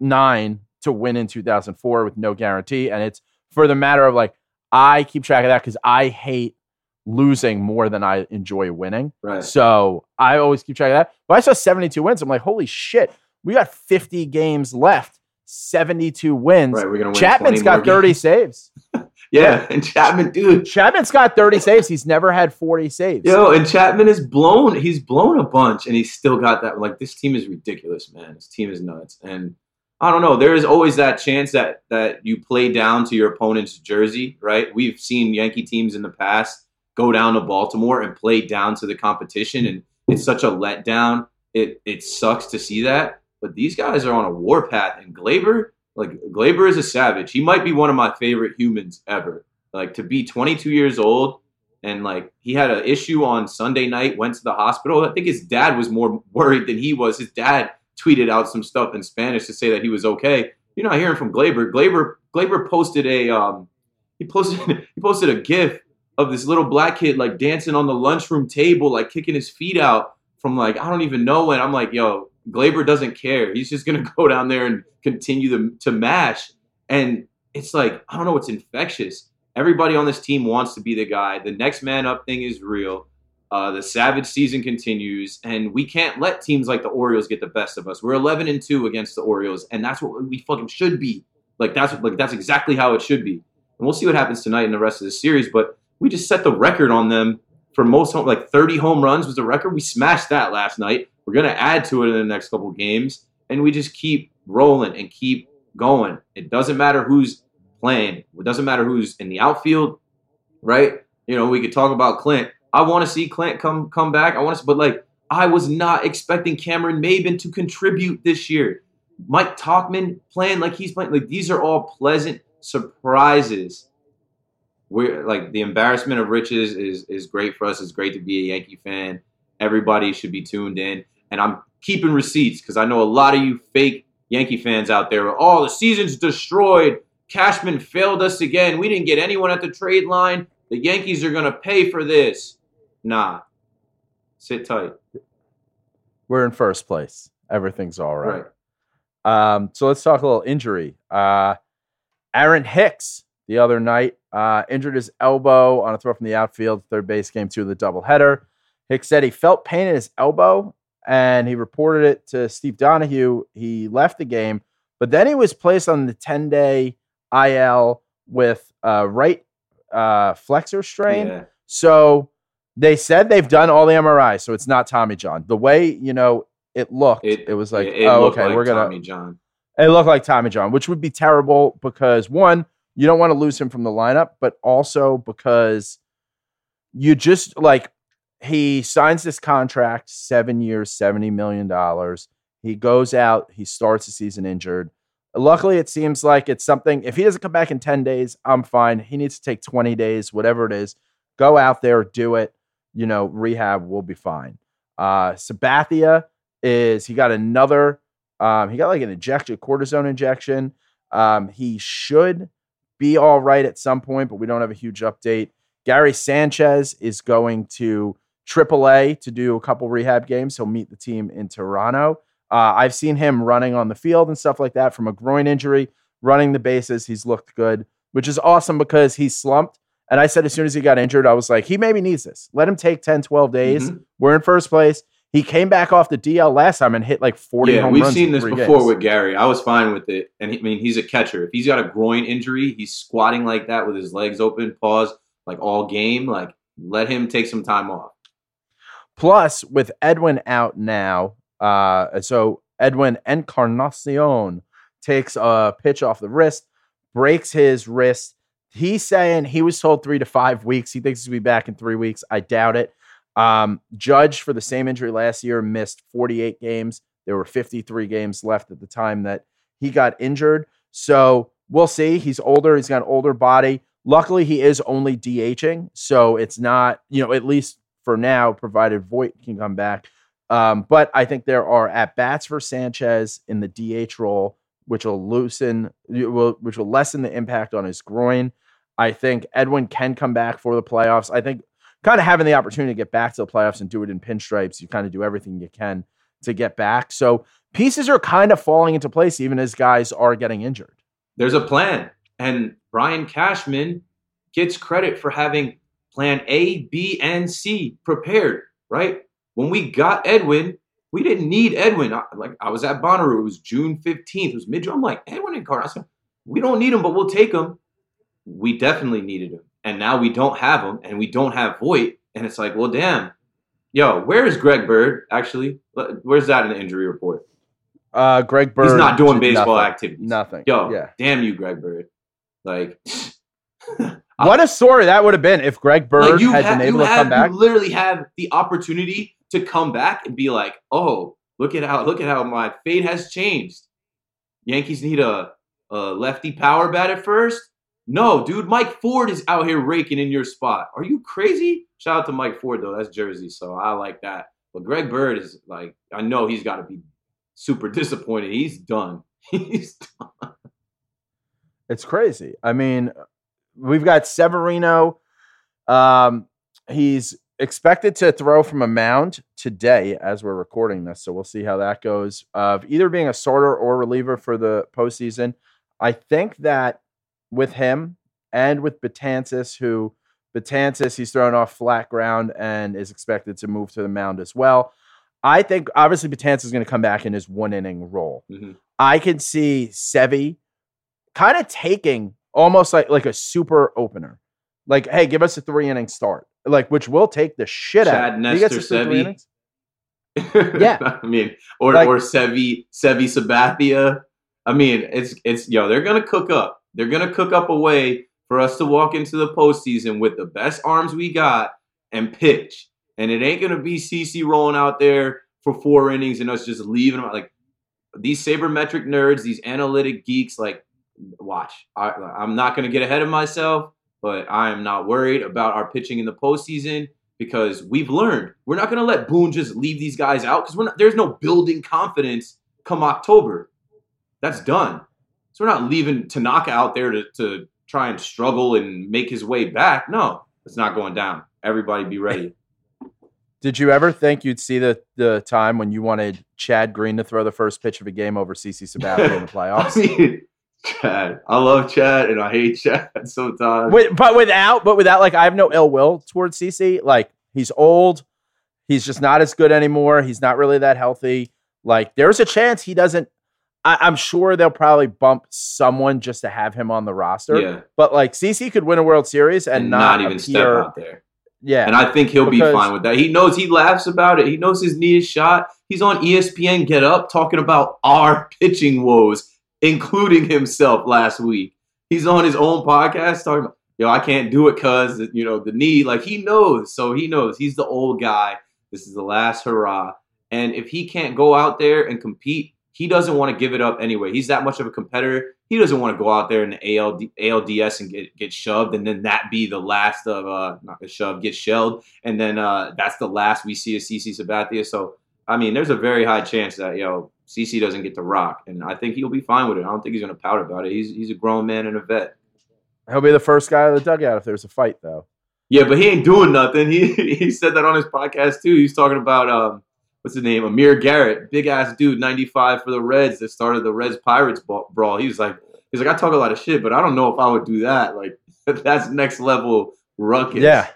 2009 to win in 2004 with no guarantee and it's for the matter of like i keep track of that because i hate losing more than i enjoy winning Right. so i always keep track of that but i saw 72 wins i'm like holy shit we got 50 games left 72 wins Right. We're gonna win. Chapman's got 30 games. saves Yeah, and Chapman, dude. chapman's got 30 saves he's never had 40 saves Yo, and Chapman is blown. He's blown a bunch, and he's still got that. Like this team is ridiculous, man. This team is nuts, and I don't know. There is always that chance that that you play down to your opponent's jersey, right? We've seen Yankee teams in the past go down to Baltimore and play down to the competition, and it's such a letdown. It it sucks to see that, but these guys are on a warpath, and Gleyber, like Gleyber, is a savage. He might be one of my favorite humans ever. Like to be 22 years old and like he had an issue on Sunday night, went to the hospital. I think his dad was more worried than he was. His dad tweeted out some stuff in Spanish to say that he was okay. You're not hearing from Gleyber. Gleyber Gleyber posted a um he posted he posted a gif of this little black kid like dancing on the lunchroom table, like kicking his feet out from like I don't even know when. I'm like, yo, Gleyber doesn't care. He's just gonna go down there and continue to, to mash. And it's like, I don't know, it's infectious everybody on this team wants to be the guy. The next man up thing is real. Uh, the savage season continues, and we can't let teams like the Orioles get the best of us. We're 11 and two against the Orioles, and that's what we fucking should be. Like that's like that's exactly how it should be. And we'll see what happens tonight in the rest of the series. But we just set the record on them for most home, like 30 home runs was the record. We smashed that last night. We're gonna add to it in the next couple games, and we just keep rolling and keep going. It doesn't matter who's playing. It doesn't matter who's in the outfield, right? You know, we could talk about Clint. I want to see Clint come come back. I want to, but like I was not expecting Cameron Maybin to contribute this year. Mike Tauchman playing like he's playing. Like these are all pleasant surprises. We're like the embarrassment of riches is is great for us. It's great to be a Yankee fan. Everybody should be tuned in, and I'm keeping receipts because I know a lot of you fake Yankee fans out there. Oh, the season's destroyed. Cashman failed us again. We didn't get anyone at the trade line. The Yankees are gonna pay for this. Nah, sit tight. we're in first place everything's all right. Right. Um, so let's talk a little injury. Uh, Aaron Hicks the other night uh, injured his elbow on a throw from the outfield, third base game two of the doubleheader. Hicks said he felt pain in his elbow and he reported it to Steve Donahue. He left the game, but then he was placed on the 10 day IL with uh, right uh, flexor strain. Yeah. So they said they've done all the MRI, so it's not Tommy John. The way you know it looked, it, It, was like, it, it oh, okay, like we're gonna. Tommy John. It looked like Tommy John, which would be terrible because one, you don't want to lose him from the lineup, but also because you just like he signs this contract, seven years, seventy million dollars. He goes out, he starts the season injured. Luckily, it seems like it's something. If he doesn't come back in ten days, I'm fine. He needs to take twenty days, whatever it is. Go out there, do it. You know, rehab will be fine. Uh, Sabathia is he got another um, he got like an injection, cortisone injection. Um, he should be all right at some point, but we don't have a huge update. Gary Sanchez is going to AAA to do a couple rehab games. He'll meet the team in Toronto. Uh, I've seen him running on the field and stuff like that from a groin injury, running the bases. He's looked good, which is awesome because he's slumped. And I said as soon as he got injured, I was like, he maybe needs this. Let him take 10, 12 days. Mhm. We're in first place. He came back off the DL last time and hit like 40 Yeah, we've seen this before games. with Gary. I was fine with it, and he, I mean, he's a catcher. If he's got a groin injury, he's squatting like that with his legs open, paws like all game. Like, let him take some time off. Plus, with Edwin out now, uh, so Edwin Encarnacion takes a pitch off the wrist, breaks his wrist. He's saying he was told three to five weeks. He thinks he's gonna be back in three weeks. I doubt it. Um, Judge for the same injury last year missed 48 games. There were 53 games left at the time that he got injured. So we'll see. He's older. He's got an older body. Luckily, he is only DHing, so it's not you know at least for now, provided Voit can come back. Um, but I think there are at bats for Sanchez in the DH role, which will loosen, which will lessen the impact on his groin. I think Edwin can come back for the playoffs. I think kind of having the opportunity to get back to the playoffs and do it in pinstripes, you kind of do everything you can to get back. So pieces are kind of falling into place, even as guys are getting injured. There's a plan, and Brian Cashman gets credit for having plan A, B, and C prepared. Right when we got Edwin, we didn't need Edwin. I, like I was at Bonnaroo, it was June 15th. It was mid. June. I'm like Edwin Encarnacion. We don't need him, but we'll take him. We definitely needed him, and now we don't have him, and we don't have Voit, and it's like, well, damn. Yo, where is Greg Bird? Actually, where's that in the injury report? Uh, Greg Bird. He's not doing baseball nothing. activities. Nothing. Yo, yeah. damn you, Greg Bird. Like, What a story that would have been if Greg Bird like had have, been able to have, come back. You literally have the opportunity to come back and be like, oh, look at how look at how my fate has changed. Yankees need a, a lefty power bat at first. No, dude, Mike Ford is out here raking in your spot. Are you crazy? Shout out to Mike Ford though. That's Jersey, so I like that. But Greg Bird is like, I know he's got to be super disappointed. He's done. He's done. It's crazy. I mean, we've got Severino. Um, he's expected to throw from a mound today as we're recording this. So we'll see how that goes. Of either being a starter or reliever for the postseason. I think that with him and with Betances, who Betances, he's thrown off flat ground and is expected to move to the mound as well. I think obviously Betances is going to come back in his one inning role. Mhm. I can see Sevi kind of taking almost like like a super opener. Like, hey, give us a three inning start. Like, which will take the shit Chad out. Nestor Sevi. Yeah. I mean, or Like- or Sevi Sevi Sabathia. I mean, it's it's yo, they're gonna cook up. They're gonna cook up a way for us to walk into the postseason with the best arms we got and pitch. And it ain't gonna be CC rolling out there for four innings and us just leaving them like these sabermetric nerds, these analytic geeks. Like, watch. I, I'm not gonna get ahead of myself, but I am not worried about our pitching in the postseason because we've learned we're not going to let Boone just leave these guys out because there's no building confidence come October. That's done. So we're not leaving Tanaka out there to, to try and struggle and make his way back. No, it's not going down. Everybody be ready. Did you ever think you'd see the the time when you wanted Chad Green to throw the first pitch of a game over CC Sabathia in the playoffs? I mean, Chad. I love Chad and I hate Chad sometimes. With, but without, but without, like, I have no ill will towards CC. Like, he's old. He's just not as good anymore. He's not really that healthy. Like, there's a chance he doesn't. I, I'm sure they'll probably bump someone just to have him on the roster. yeah, But like, CC could win a World Series and, and, not, not, even step out there. Yeah, And I think he'll Because- be fine with that. He knows he laughs about it. He knows his knee is shot. He's on ESPN Get Up talking about our pitching woes, including himself last week. He's on his own podcast talking about, yo, I can't do it because, you know, the knee. Like he knows. So he knows. He's the old guy. This is the last hurrah. And if he can't go out there and compete, he doesn't want to give it up anyway. He's that much of a competitor. He doesn't want to go out there in the ALD, ALDS and get, get shoved, and then that be the last of uh not the shove, get shelled, and then uh that's the last we see of CC Sabathia. So I mean, there's a very high chance that you know CC doesn't get to rock, and I think he'll be fine with it. I don't think he's gonna pout about it. He's he's a grown man and a vet. he'll be the first guy of the dugout if there's a fight, though. Yeah, but he ain't doing nothing. He he said that on his podcast too. He's talking about um what's his name, Amir Garrett, big ass dude, 95 for the Reds that started the Reds Pirates brawl. He was like, he's like, I talk a lot of shit, but I don't know if I would do that. Like that's next level ruckus. Yeah.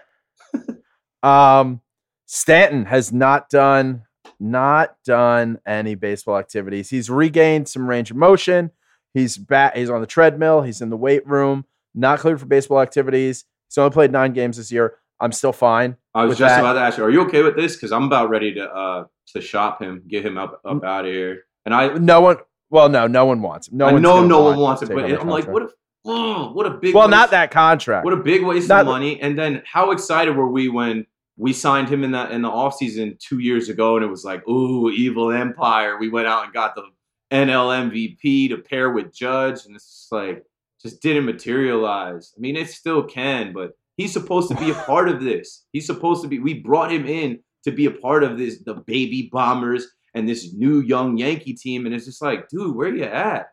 um, Stanton has not done not done any baseball activities. He's regained some range of motion. He's bat. He's on the treadmill. He's in the weight room. Not cleared for baseball activities. He's only played nine games this year. I'm still fine. I was just that. about to ask you, are you okay with this? Because I'm about ready to uh to shop him, get him up up out of here. And I No one. Well, no, no one wants him. No I know no one wants it, but I'm like, what if oh, what a big Well, waste- not that contract. What a big waste Not- of money. And then how excited were we when we signed him in that in the offseason two years ago and it was like, ooh, evil empire. We went out and got the NL MVP to pair with Judge, and it's just like just didn't materialize. I mean, it still can, but he's supposed to be a part of this. He's supposed to be we brought him in to be a part of this, the baby bombers and this new young Yankee team. And it's just like, dude, where you at?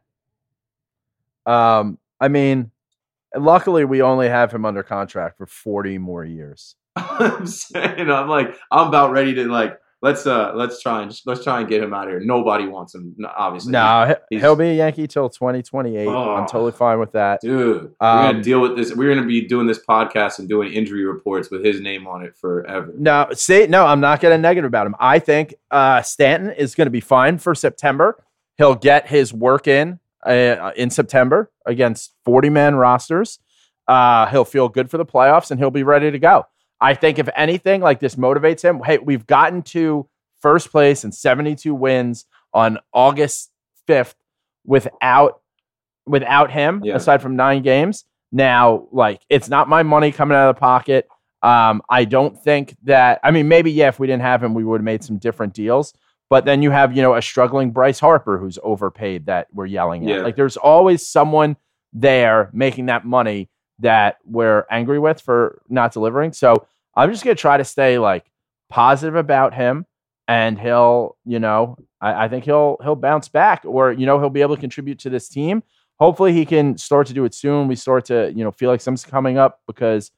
Um, I mean, luckily we only have him under contract for 40 more years. I'm saying I'm like I'm about ready to like let's uh let's try and let's try and get him out of here. Nobody wants him, obviously. No, he- he's- he'll be a Yankee till 2028. I'm Oh. totally fine with that. dude. we're Um, gonna deal with this. We're gonna be doing this podcast and doing injury reports with his name on it forever. No, see, no, I'm not getting negative about him. I think uh, Stanton is going to be fine for September. He'll get his work in uh, in September against 40 man rosters. Uh, he'll feel good for the playoffs and he'll be ready to go. I think if anything like this motivates him, hey, we've gotten to first place and 72 wins on August 5th without without him Yeah. aside from 9 games. Now, like it's not my money coming out of the pocket. Um, I don't think that. I mean, maybe yeah, if we didn't have him, we would have made some different deals. But then you have you know a struggling Bryce Harper who's overpaid that we're yelling at. Yeah. Like there's always someone there making that money that we're angry with for not delivering. So I'm just gonna try to stay like positive about him, and he'll you know I, I think he'll he'll bounce back, or you know he'll be able to contribute to this team. Hopefully he can start to do it soon. We start to you know feel like something's coming up because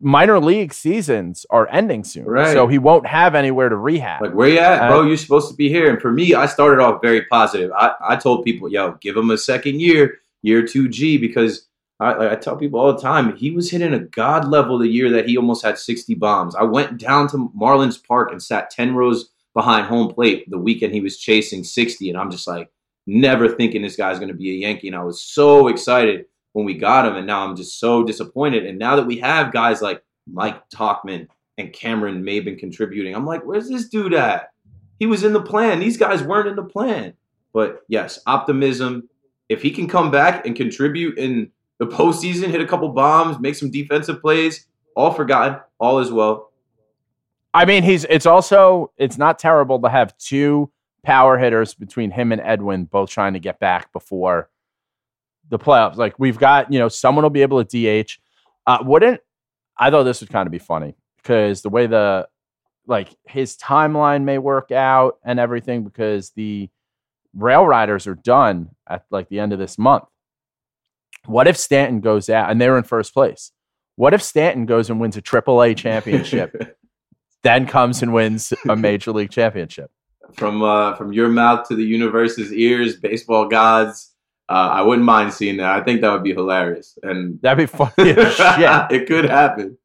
minor league seasons are ending soon, Right. so he won't have anywhere to rehab. Like where you at, bro? You're supposed to be here. And for me, I started off very positive. I, I told people, yo, give him a second year, year two G, because I, like I tell people all the time, he was hitting a god level the year that he almost had 60 bombs. I went down to Marlins Park and sat 10 rows behind home plate the weekend he was chasing 60, and I'm just like, never thinking this guy's going to be a Yankee. And I was so excited when we got him, and now I'm just so disappointed. And now that we have guys like Mike Tauchman and Cameron Maybin contributing, I'm like, where's this dude at? He was in the plan. These guys weren't in the plan. But yes, optimism. If he can come back and contribute in the postseason, hit a couple bombs, make some defensive plays, all forgotten, all is well. I mean, he's it's also it's not terrible to have two power hitters between him and Edwin both trying to get back before the playoffs. Like we've got, you know, someone will be able to DH. Uh, wouldn't I thought this would kind of be funny because the way the like his timeline may work out and everything because the rail riders are done at like the end of this month. What if Stanton goes out and they're in first place? What if Stanton goes and wins a triple A championship then comes and wins a major league championship. From uh, from your mouth to the universe's ears, baseball gods. Uh, I wouldn't mind seeing that. I think that would be hilarious, and That'd be funny shit. it could happen.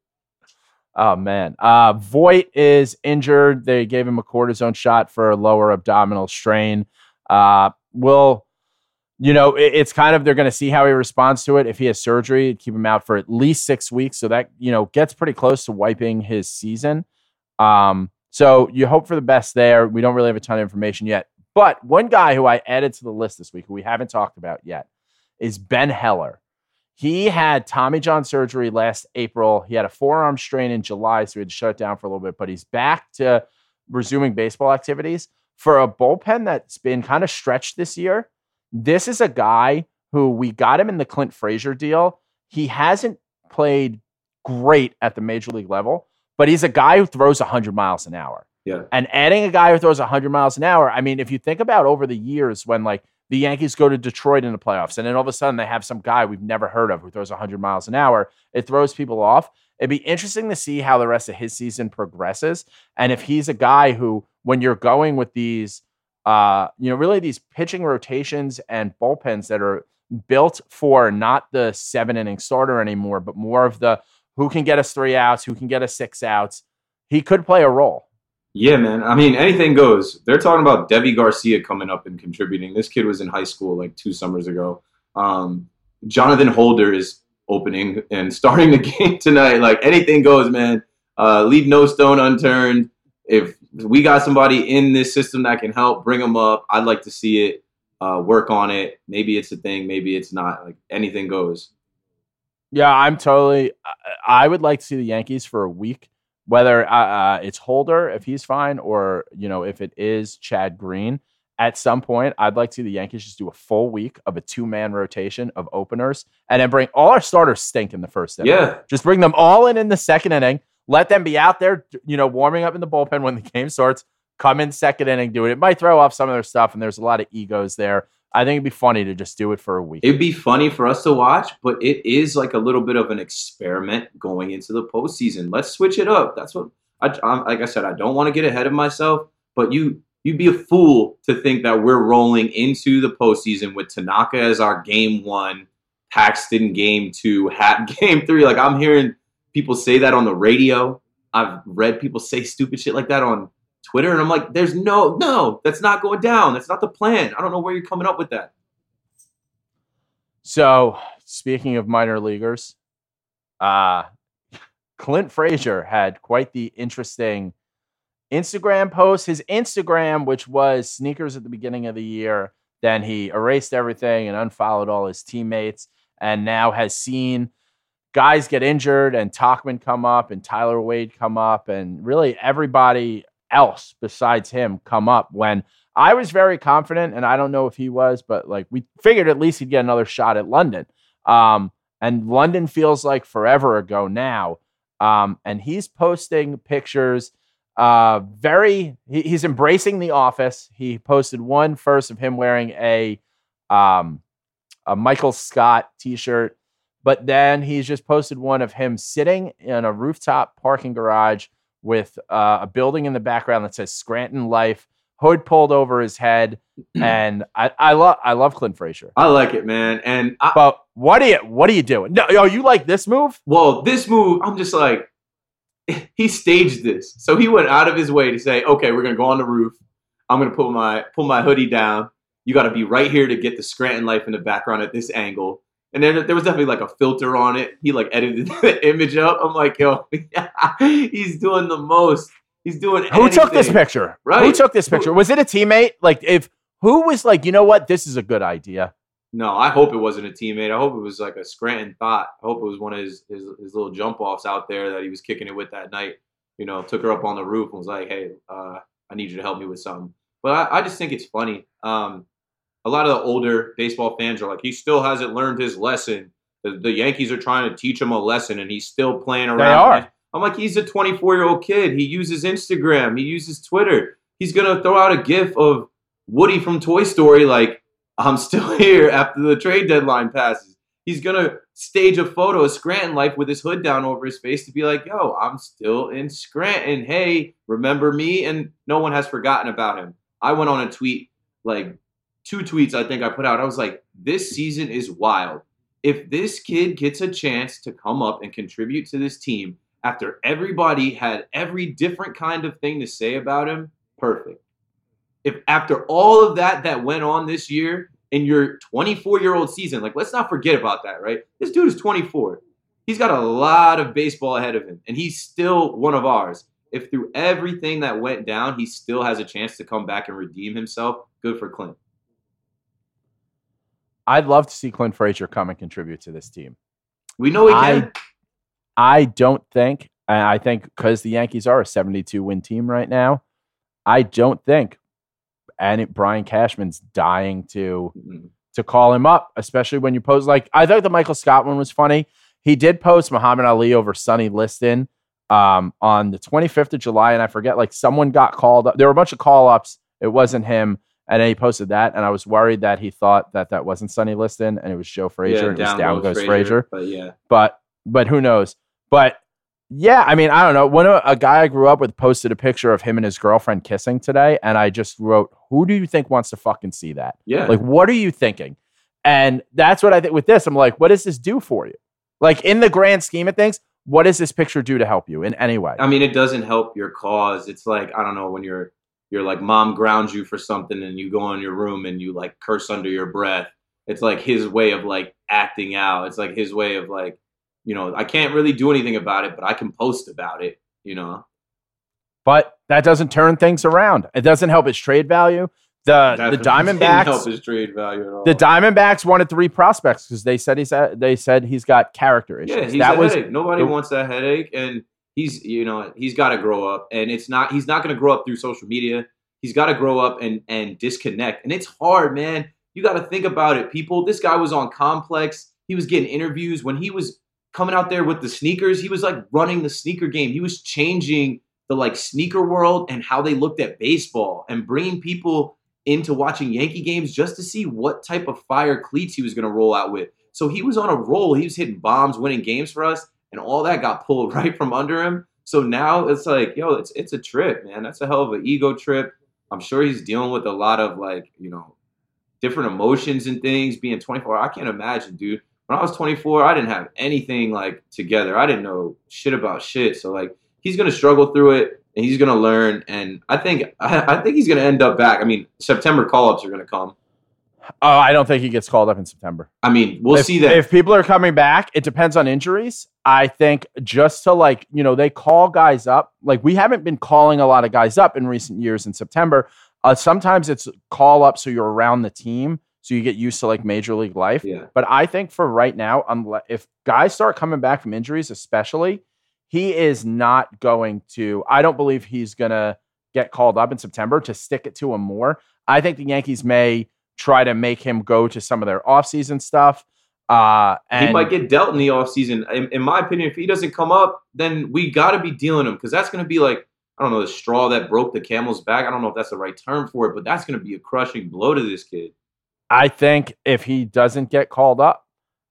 Oh man. Uh Voit is injured. They gave him a cortisone shot for a lower abdominal strain. Uh will you know, it- it's kind of they're going to see how he responds to it. If he has surgery, keep him out for at least 6 weeks, so that, you know, gets pretty close to wiping his season. Um so you hope for the best there. We don't really have a ton of information yet. But one guy who I added to the list this week who we haven't talked about yet is Ben Heller. He had Tommy John surgery last April. He had a forearm strain in July, so he had to shut it down for a little bit, but he's back to resuming baseball activities. For a bullpen that's been kind of stretched this year, this is a guy who we got him in the Clint Frazier deal. He hasn't played great at the major league level, but he's a guy who throws 100 miles an hour. Yeah. And adding a guy who throws 100 miles an hour, I mean, if you think about over the years when like the Yankees go to Detroit in the playoffs and then all of a sudden they have some guy we've never heard of who throws 100 miles an hour, it throws people off. It'd be interesting to see how the rest of his season progresses. And if he's a guy who, when you're going with these, uh, you know, really these pitching rotations and bullpens that are built for not the seven inning starter anymore, but more of the who can get us three outs, who can get us six outs, he could play a role. Yeah, man. I mean, anything goes. They're talking about Deivi Garcia coming up and contributing. This kid was in high school like two summers ago. Um, Jonathan Holder is opening and starting the game tonight. Like anything goes, man. Uh, leave no stone unturned. If we got somebody in this system that can help, bring them up. I'd like to see it. Uh, work on it. Maybe it's a thing. Maybe it's not. Like anything goes. Yeah, I'm totally. I- would like to see the Yankees for a week, whether uh, uh, it's Holder if he's fine, or you know if it is Chad Green. At some point, I'd like to see the Yankees just do a full week of a two man rotation of openers, and then bring all our starters stink in the first inning. Yeah. Just bring them all in in the second inning. Let them be out there, you know, warming up in the bullpen when the game starts. Come in second inning, do it. It might throw off some of their stuff, and there's a lot of egos there. I think it'd be funny to just do it for a week. It'd be funny for us to watch, but it is like a little bit of an experiment going into the postseason. Let's switch it up. That's what I, I'm, like I said. I don't want to get ahead of myself, but you you'd be a fool to think that we're rolling into the postseason with Tanaka as our game one, Paxton game two, Hat game three. Like I'm hearing people say that on the radio. I've read people say stupid shit like that on Twitter, and I'm like, there's no, no, that's not going down. That's not the plan. I don't know where you're coming up with that. So, speaking of minor leaguers, uh, Clint Frazier had quite the interesting Instagram post. His Instagram, which was sneakers at the beginning of the year, then he erased everything and unfollowed all his teammates, and now has seen guys get injured and Tauchman come up and Tyler Wade come up and really everybody else besides him come up when I was very confident, and I don't know if he was, but like we figured at least he'd get another shot at London. Um, and London feels like forever ago now. Um, and he's posting pictures. Uh, very, he, he's embracing the office. He posted one first of him wearing a, um, a Michael Scott T-shirt, but then he's just posted one of him sitting in a rooftop parking garage with uh, a building in the background that says Scranton Life hood pulled over his head, and I, I love I love Clint Frazier. I like it, man. And I, But what are you what are you doing? No, yo, you like this move? well, this move, I'm just like, he staged this. So he went out of his way to say, okay, we're gonna go on the roof. I'm gonna pull my pull my hoodie down. You got to be right here to get the Scranton life in the background at this angle. And then there was definitely like a filter on it. He like edited the image up. I'm like, yo, he's doing the most. He's doing. Who took this picture? Right. Who took this picture? Was it a teammate? Like if who was like, you know what, this is a good idea. No, I hope it wasn't a teammate. I hope it was like a Scranton thought. I hope it was one of his, his, his little jump offs out there that he was kicking it with that night. You know, took her up on the roof and was like, hey, uh, I need you to help me with something. But I, I just think it's funny. Um, a lot of the older baseball fans are like, he still hasn't learned his lesson. The, the Yankees are trying to teach him a lesson and he's still playing around. are. I'm like, he's a 24 year old kid. He uses Instagram, he uses Twitter. He's going to throw out a gif of Woody from Toy Story, like, I'm still here after the trade deadline passes. he's gonna stage a photo of Scranton life with his hood down over his face to be like, "Yo, I'm still in Scranton. Hey, remember me?" And no one has forgotten about him. I went on a tweet like two tweets I think I put out. I was like, "This season is wild. If this kid gets a chance to come up and contribute to this team after everybody had every different kind of thing to say about him, perfect. If after all of that that went on this year in your 24 year old season, like let's not forget about that, right? This dude is 24. He's got a lot of baseball ahead of him, and he's still one of ours. If through everything that went down, he still has a chance to come back and redeem himself, good for Clint. I'd love to see Clint Frazier come and contribute to this team. We know he I- can. I don't think, and I think because the Yankees are a 72 win team right now, I don't think, and it, Brian Cashman's dying to Mhm. to call him up, especially when you post like I thought the Michael Scott one was funny. He did post Muhammad Ali over Sonny Liston um, on the 25th of July, and I forget like someone got called up. There were a bunch of call ups. It wasn't him, and then he posted that, and I was worried that he thought that that wasn't Sonny Liston and it was Joe Frazier. and it was down goes Frazier But yeah, but but who knows? But yeah, I mean, I don't know. When a, a guy I grew up with posted a picture of him and his girlfriend kissing today, and I just wrote, "Who do you think wants to fucking see that? yeah. Like, what are you thinking?" And that's what I think with this. I'm like, what does this do for you? Like in the grand scheme of things, what does this picture do to help you in any way? I mean, it doesn't help your cause. It's like I don't know when you're you're like mom grounds you for something and you go in your room and you like curse under your breath. It's like his way of like acting out. It's like his way of like, you know, I can't really do anything about it, but I can post about it. You know, But that doesn't turn things around. It doesn't help his trade value. The That the didn't help his trade value at all. the Diamondbacks wanted three prospects because they said he's uh, they said he's got character issues. Yeah, he's that a was headache. Nobody wants that headache, and he's you know he's got to grow up, and it's not he's not going to grow up through social media. He's got to grow up and and disconnect, and it's hard, man. You got to think about it, people. This guy was on Complex. He was getting interviews when he was coming out there with the sneakers. He was like running the sneaker game. He was changing the like sneaker world and how they looked at baseball and bringing people into watching Yankee games just to see what type of fire cleats he was going to roll out with. So he was on a roll. He was hitting bombs, winning games for us, and all that got pulled right from under him. So now it's like, yo, it's it's a trip, man. That's a hell of an ego trip. I'm sure he's dealing with a lot of like, you know, different emotions and things. Being 24, I can't imagine, dude. When I was 24, I didn't have anything like together. I didn't know shit about shit. So like, he's gonna struggle through it, and he's gonna learn. And I think I, I think he's gonna end up back. I mean, September call ups are gonna come. Oh, I don't think he gets called up in September. I mean, we'll if, see that. if people are coming back. It depends on injuries. I think just to like you know they call guys up. Like we haven't been calling a lot of guys up in recent years in September. Uh, sometimes it's call up so you're around the team, so you get used to like major league life. yeah. But I think for right now, unle- if guys start coming back from injuries, especially, he is not going to. I don't believe he's going to get called up in September to stick it to him more. I think the Yankees may try to make him go to some of their offseason stuff. Uh, and he might get dealt in the offseason. In, in my opinion, if he doesn't come up, then we got to be dealing him because that's going to be like, I don't know, the straw that broke the camel's back. I don't know if that's the right term for it, but that's going to be a crushing blow to this kid. I think if he doesn't get called up,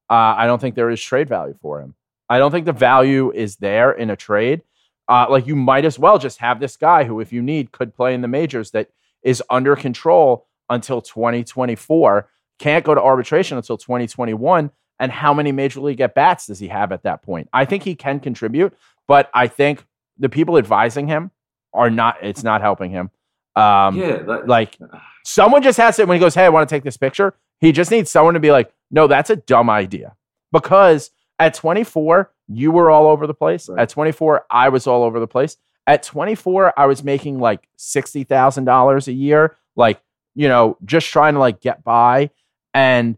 uh, I don't think there is trade value for him. I don't think the value is there in a trade. Uh, like you might as well just have this guy who, if you need, could play in the majors that is under control until 2024, can't go to arbitration until 2021. And how many major league at bats does he have at that point? I think he can contribute, but I think the people advising him are not, it's not helping him. Um, yeah, that, like someone just has to when he goes, "Hey, I want to take this picture." He just needs someone to be like, "No, that's a dumb idea." Because at 24, you were all over the place. Right. At 24, I was all over the place. At 24, I was making like $60,000 a year, like, you know, just trying to like get by. And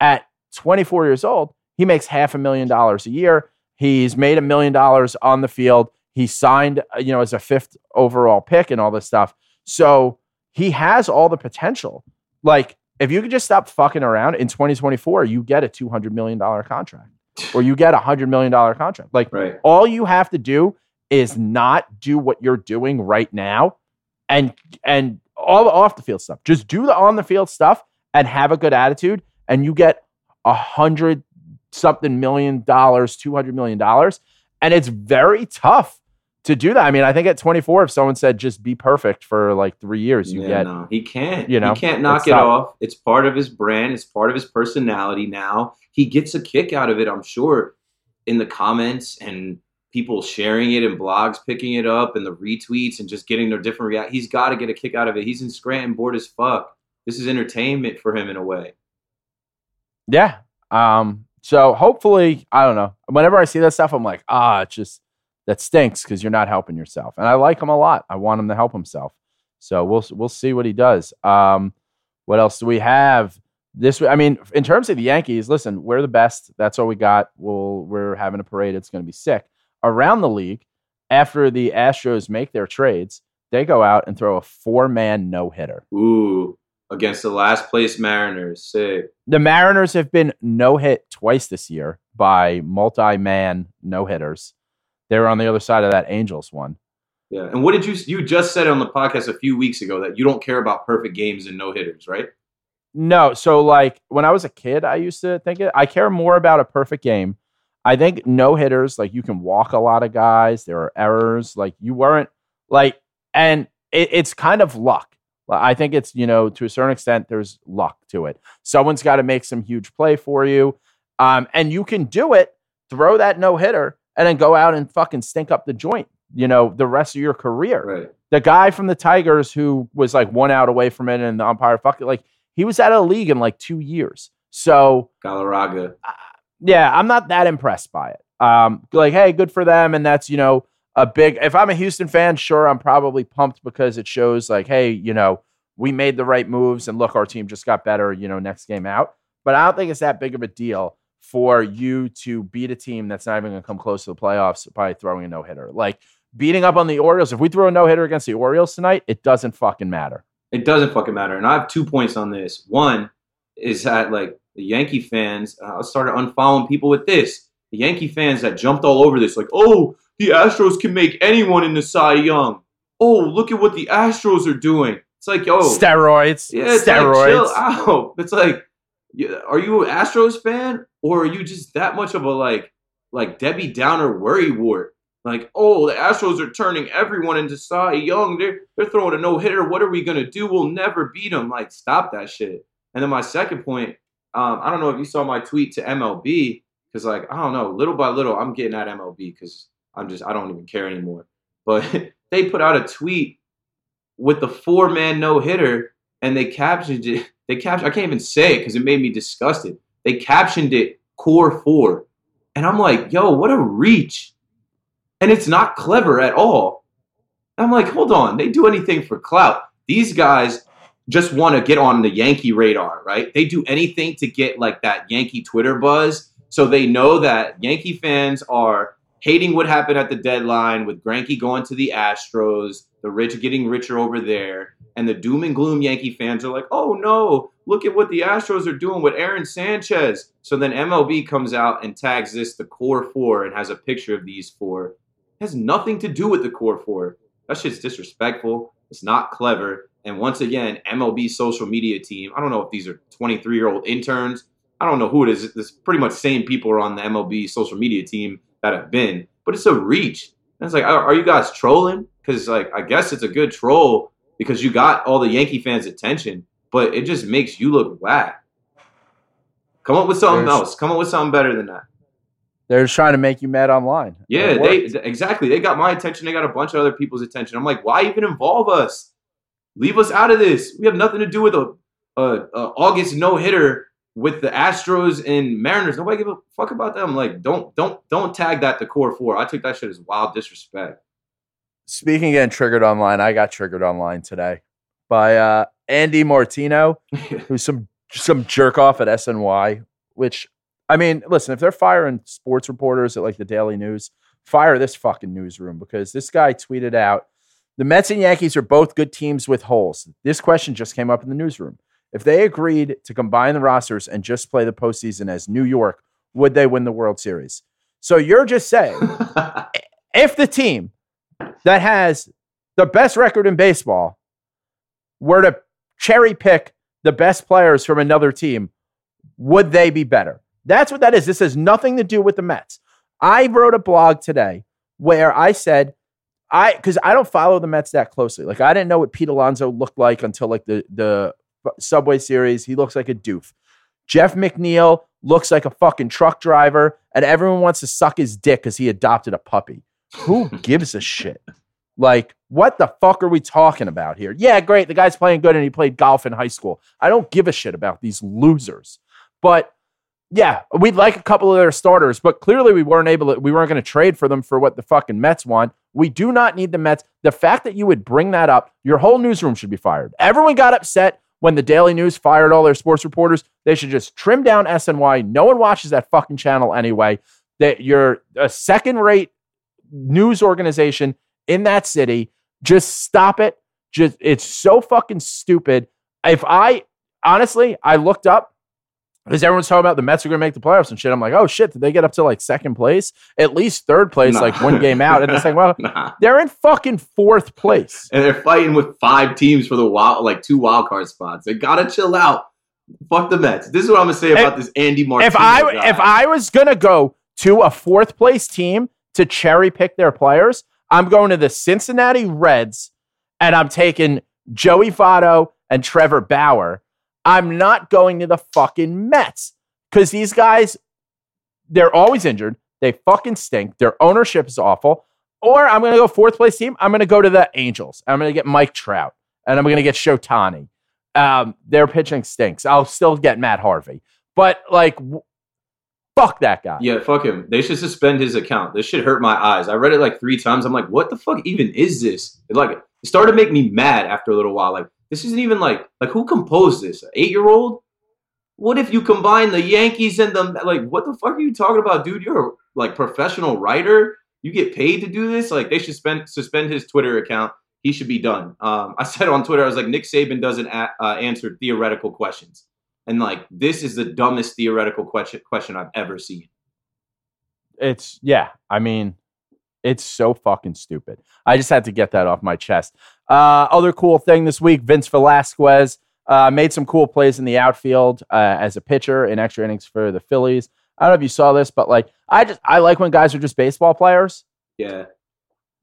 at 24 years old, he makes half a million dollars a year. He's made a million dollars on the field. He signed, uh, you know, as a fifth overall pick and all this stuff. So he has all the potential. Like, if you could just stop fucking around in 2024, you get a $200 million contract or you get a $100 million contract. Like, right. all you have to do is not do what you're doing right now and and all the off the field stuff. Just do the on the field stuff and have a good attitude and you get a hundred something million dollars, two hundred million dollars, and it's very tough to do that. I mean, I think at 24, if someone said just be perfect for like three years, you Yeah, get no, he can't. you know, he can't knock it tough. off. It's part of his brand. It's part of his personality. Now he gets a kick out of it. I'm sure in the comments and people sharing it and blogs picking it up and the retweets and just getting their different react. He's got to get a kick out of it. He's in Scranton, bored as fuck. This is entertainment for him in a way. Yeah. Um, so hopefully, I don't know. Whenever I see that stuff, I'm like, ah, it's just that stinks because you're not helping yourself. And I like him a lot. I want him to help himself. So we'll we'll see what he does. Um, what else do we have? This, I mean, in terms of the Yankees, listen, we're the best. That's all we got. We'll we're having a parade. It's going to be sick. Around the league, after the Astros make their trades, they go out and throw a four man no hitter. Ooh, against the last place Mariners. Sick. The Mariners have been no hit twice this year by multi man no hitters. They were on the other side of that Angels one. Yeah. And what did you you just said on the podcast a few weeks ago that you don't care about perfect games and no hitters, right? No, so like when I was a kid, I used to think it. I care more about a perfect game. I think no hitters, like you can walk a lot of guys. There are errors. Like you weren't like, and it, it's kind of luck. I think it's you know to a certain extent there's luck to it. Someone's got to make some huge play for you, um, and you can do it. Throw that no hitter and then go out and fucking stink up the joint. You know the rest of your career Right. the guy from the Tigers who was like one out away from it and the umpire fuck it, like he was out of the league in like two years. So Galarraga. Yeah, I'm not that impressed by it. Um, like, hey, good for them, and that's you know a big. If I'm a Houston fan, sure, I'm probably pumped because it shows like, hey, you know, we made the right moves, and look, our team just got better. You know, next game out. But I don't think it's that big of a deal for you to beat a team that's not even going to come close to the playoffs by throwing a no hitter. Like beating up on the Orioles. If we throw a no hitter against the Orioles tonight, it doesn't fucking matter. It doesn't fucking matter. And I have two points on this. One is that like the Yankee fans, uh, started unfollowing people with this. The Yankee fans that jumped all over this, like, oh, the Astros can make anyone in the Cy Young. Oh, look at what the Astros are doing. It's like, oh, Steroids. yeah, it's steroids. like chill out. It's like, are you an Astros fan or are you just that much of a like, like Debbie Downer worry wart? Like, oh, the Astros are turning everyone into Cy Young. They're they're throwing a no hitter. What are we gonna do? We'll never beat them. Like, stop that shit. And then my second point, um, I don't know if you saw my tweet to MLB because like I don't know, little by little, I'm getting at MLB because I'm just I don't even care anymore. But they put out a tweet with the four man no hitter and they captioned it. They captioned. I can't even say it because it made me disgusted. They captioned it core four, and I'm like, yo, what a reach! And it's not clever at all. I'm like, hold on, they do anything for clout. These guys just want to get on the Yankee radar, right? They do anything to get like that Yankee Twitter buzz. So they know that Yankee fans are hating what happened at the deadline with Greinke going to the Astros, the rich getting richer over there, and the doom and gloom Yankee fans are like, oh no, look at what the Astros are doing with Aaron Sanchez. So then MLB comes out and tags this the core four and has a picture of these four. It has nothing to do with the core four. That shit's disrespectful. It's not clever. And once again, MLB social media team. I don't know if these are 23 year old interns. I don't know who it is. It's pretty much same people are on the MLB social media team that have been, but it's a reach. And it's like, are, you guys trolling? Because like, I guess it's a good troll because you got all the Yankee fans' attention, but it just makes you look whack. Come up with something There's- else. Come up with something better than that. They're just trying to make you mad online. Yeah, they exactly. They got my attention. They got a bunch of other people's attention. I'm like, why even involve us? Leave us out of this. We have nothing to do with a, a, a August no hitter with the Astros and Mariners. Nobody give a fuck about them. Like, don't don't don't tag that to core four. I took that shit as wild disrespect. Speaking of getting triggered online, I got triggered online today by uh, Andy Martino, who's some some jerk off at SNY. Which I mean, listen, if they're firing sports reporters at like the Daily News, fire this fucking newsroom because this guy tweeted out the Mets and Yankees are both good teams with holes. This question just came up in the newsroom. If they agreed to combine the rosters and just play the postseason as New York, would they win the World Series? So you're just saying if the team that has the best record in baseball were to cherry pick the best players from another team, would they be better? That's what that is. This has nothing to do with the Mets. I wrote a blog today where I said I because I don't follow the Mets that closely. Like I didn't know what Pete Alonso looked like until like the the Subway Series. He looks like a doof. Jeff McNeil looks like a fucking truck driver, and everyone wants to suck his dick because he adopted a puppy. Who gives a shit? Like, what the fuck are we talking about here? Yeah, great. The guy's playing good and he played golf in high school. I don't give a shit about these losers. But yeah, we'd like a couple of their starters, but clearly we weren't able to, we weren't going to trade for them for what the fucking Mets want. We do not need the Mets. The fact that you would bring that up, your whole newsroom should be fired. Everyone got upset when the Daily News fired all their sports reporters. They should just trim down SNY. No one watches that fucking channel anyway. That you're a second rate news organization in that city. Just stop it. Just it's so fucking stupid. If I honestly, I looked up because everyone's talking about the Mets are going to make the playoffs and shit. I'm like, oh shit, did they get up to like second place? At least third place, Nah. like one game out. And it's like, well, Nah. they're in fucking fourth place. And they're fighting with five teams for the wild, like two wild card spots. They gotta chill out. Fuck the Mets. This is what I'm gonna say about this Andy Martino. if I guy. if I was gonna go to a fourth place team to cherry pick their players, I'm going to the Cincinnati Reds and I'm taking Joey Votto and Trevor Bauer. I'm not going to the fucking Mets because these guys, they're always injured. They fucking stink. Their ownership is awful. Or I'm going to go fourth place team. I'm going to go to the Angels. I'm going to get Mike Trout and I'm going to get Shotani. Um, their pitching stinks. I'll still get Matt Harvey. But like, fuck that guy. Yeah, fuck him. They should suspend his account. This shit hurt my eyes. I read it like three times. I'm like, what the fuck even is this? It like it started to make me mad after a little while. Like, this isn't even like like who composed this? An eight year old? What if you combine the Yankees and the like? What the fuck are you talking about, dude? You're a like professional writer. You get paid to do this. Like, they should spend suspend his Twitter account. He should be done. Um, I said on Twitter, I was like, Nick Saban doesn't a- uh, answer theoretical questions. And like, this is the dumbest theoretical question question I've ever seen. It's yeah. I mean, it's so fucking stupid. I just had to get that off my chest. Uh, other cool thing this week: Vince Velasquez uh, made some cool plays in the outfield uh, as a pitcher in extra innings for the Phillies. I don't know if you saw this, but like, I just I like when guys are just baseball players. Yeah.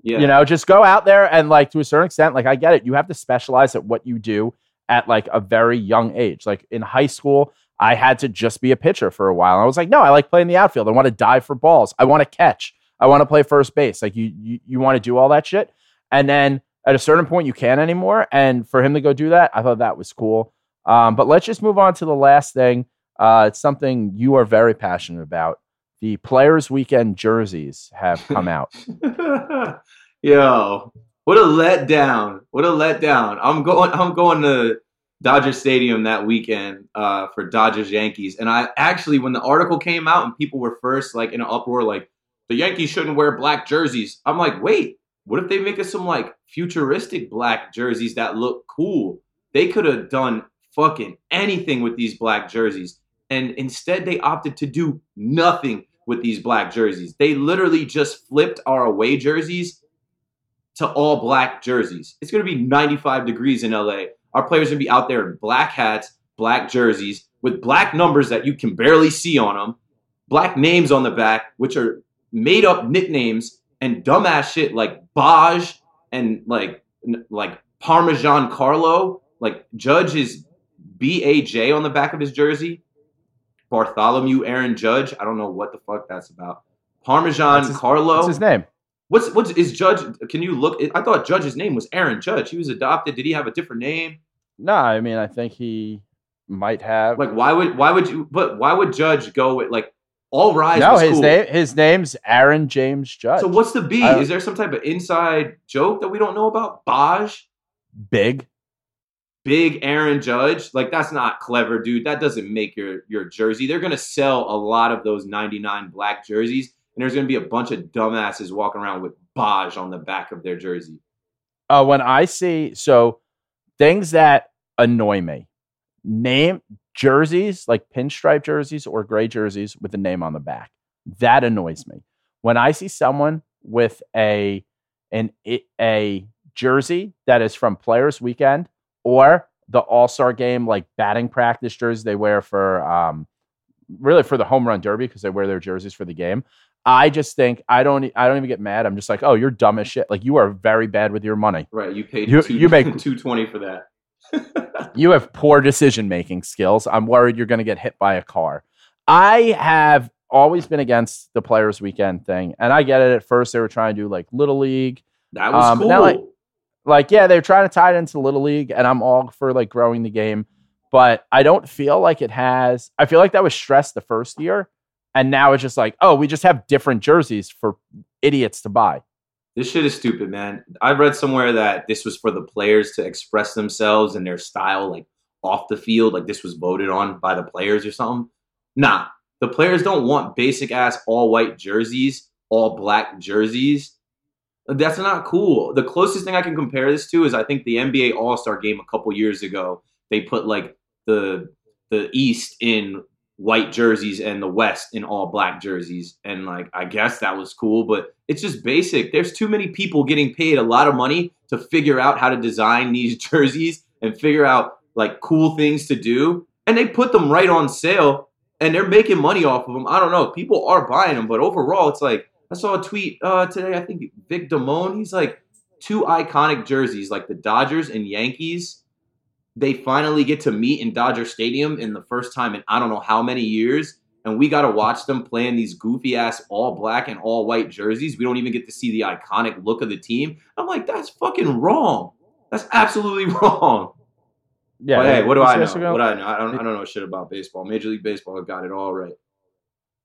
Yeah. You know, just go out there and like to a certain extent, like I get it. You have to specialize at what you do at like a very young age. Like in high school, I had to just be a pitcher for a while. I was like, no, I like playing the outfield. I want to dive for balls. I want to catch. I want to play first base. Like you, you, you want to do all that shit. And then at a certain point, you can't anymore. And for him to go do that, I thought that was cool. Um, but let's just move on to the last thing. Uh, it's something you are very passionate about. The Players Weekend jerseys have come out. Yo, what a letdown! What a letdown! I'm going. I'm going to Dodger Stadium that weekend uh, for Dodgers Yankees, and I actually, when the article came out and people were first like in an uproar, like the Yankees shouldn't wear black jerseys. I'm like, wait, what if they make us some like futuristic black jerseys that look cool? They could have done fucking anything with these black jerseys. And instead, they opted to do nothing with these black jerseys. They literally just flipped our away jerseys to all black jerseys. It's going to be 95 degrees in LA. Our players are going to be out there in black hats, black jerseys, with black numbers that you can barely see on them, black names on the back, which are made up nicknames and dumbass shit like Baj and like like Parmesan Carlo. Like Judge is B A J on the back of his jersey. Bartholomew Aaron Judge. I don't know what the fuck that's about. Parmesan That's his- Carlo. What's his name? What's what's is Judge? Can you look? I thought Judge's name was Aaron Judge. He was adopted. Did he have a different name? No, I mean, I think he might have. Like why would why would you? But why would Judge go with like all rise? no, his cool. name his name's Aaron James Judge. So what's the B? don't- Is there some type of inside joke that we don't know about? Baj, big? big Aaron Judge. Like that's not clever, dude. That doesn't make your your jersey. They're gonna sell a lot of those ninety nine black jerseys, and there's gonna be a bunch of dumbasses walking around with Baj on the back of their jersey. Uh, when I see so things that annoy me, name jerseys like pinstripe jerseys or gray jerseys with a name on the back. That annoys me. When I see someone with a an a jersey that is from Players Weekend or the All Star Game like batting practice jersey they wear for um really for the home run derby because they wear their jerseys for the game. I just think I don't I don't even get mad. I'm just like, oh, you're dumb as shit. Like you are very bad with your money. Right, you paid You- two, you make- two twenty for that. You have poor decision making skills. I'm worried you're going to get hit by a car. I have always been against the players weekend thing, and I get it. At first, they were trying to do like little league, That was Um, cool. now, like- like yeah, they're trying to tie it into little league, and I'm all for like growing the game, but I don't feel like it has. I feel like that was stressed the first year, and now it's just like, oh, we just have different jerseys for idiots to buy. This shit is stupid, man. I read somewhere that this was for the players to express themselves and their style, like off the field. Like this was voted on by the players or something. Nah, the players don't want basic ass all white jerseys, all black jerseys. That's not cool. The closest thing I can compare this to is I think the NBA All Star game a couple years ago. They put like the the East in white jerseys and the West in all black jerseys. And like, I guess that was cool, but it's just basic. There's too many people getting paid a lot of money to figure out how to design these jerseys and figure out like cool things to do. And they put them right on sale and they're making money off of them. I don't know. People are buying them, but overall, it's like, I saw a tweet uh, today. I think Vic Damone, he's like two iconic jerseys, like the Dodgers and Yankees they finally get to meet in Dodger Stadium in the first time in I don't know how many years. And we got to watch them playing these goofy ass all black and all white jerseys. We don't even get to see the iconic look of the team. I'm like, that's fucking wrong. That's absolutely wrong. Yeah. but hey, what do I know? going- What do I know? I don't, I don't know shit about baseball. Major League Baseball got it all right.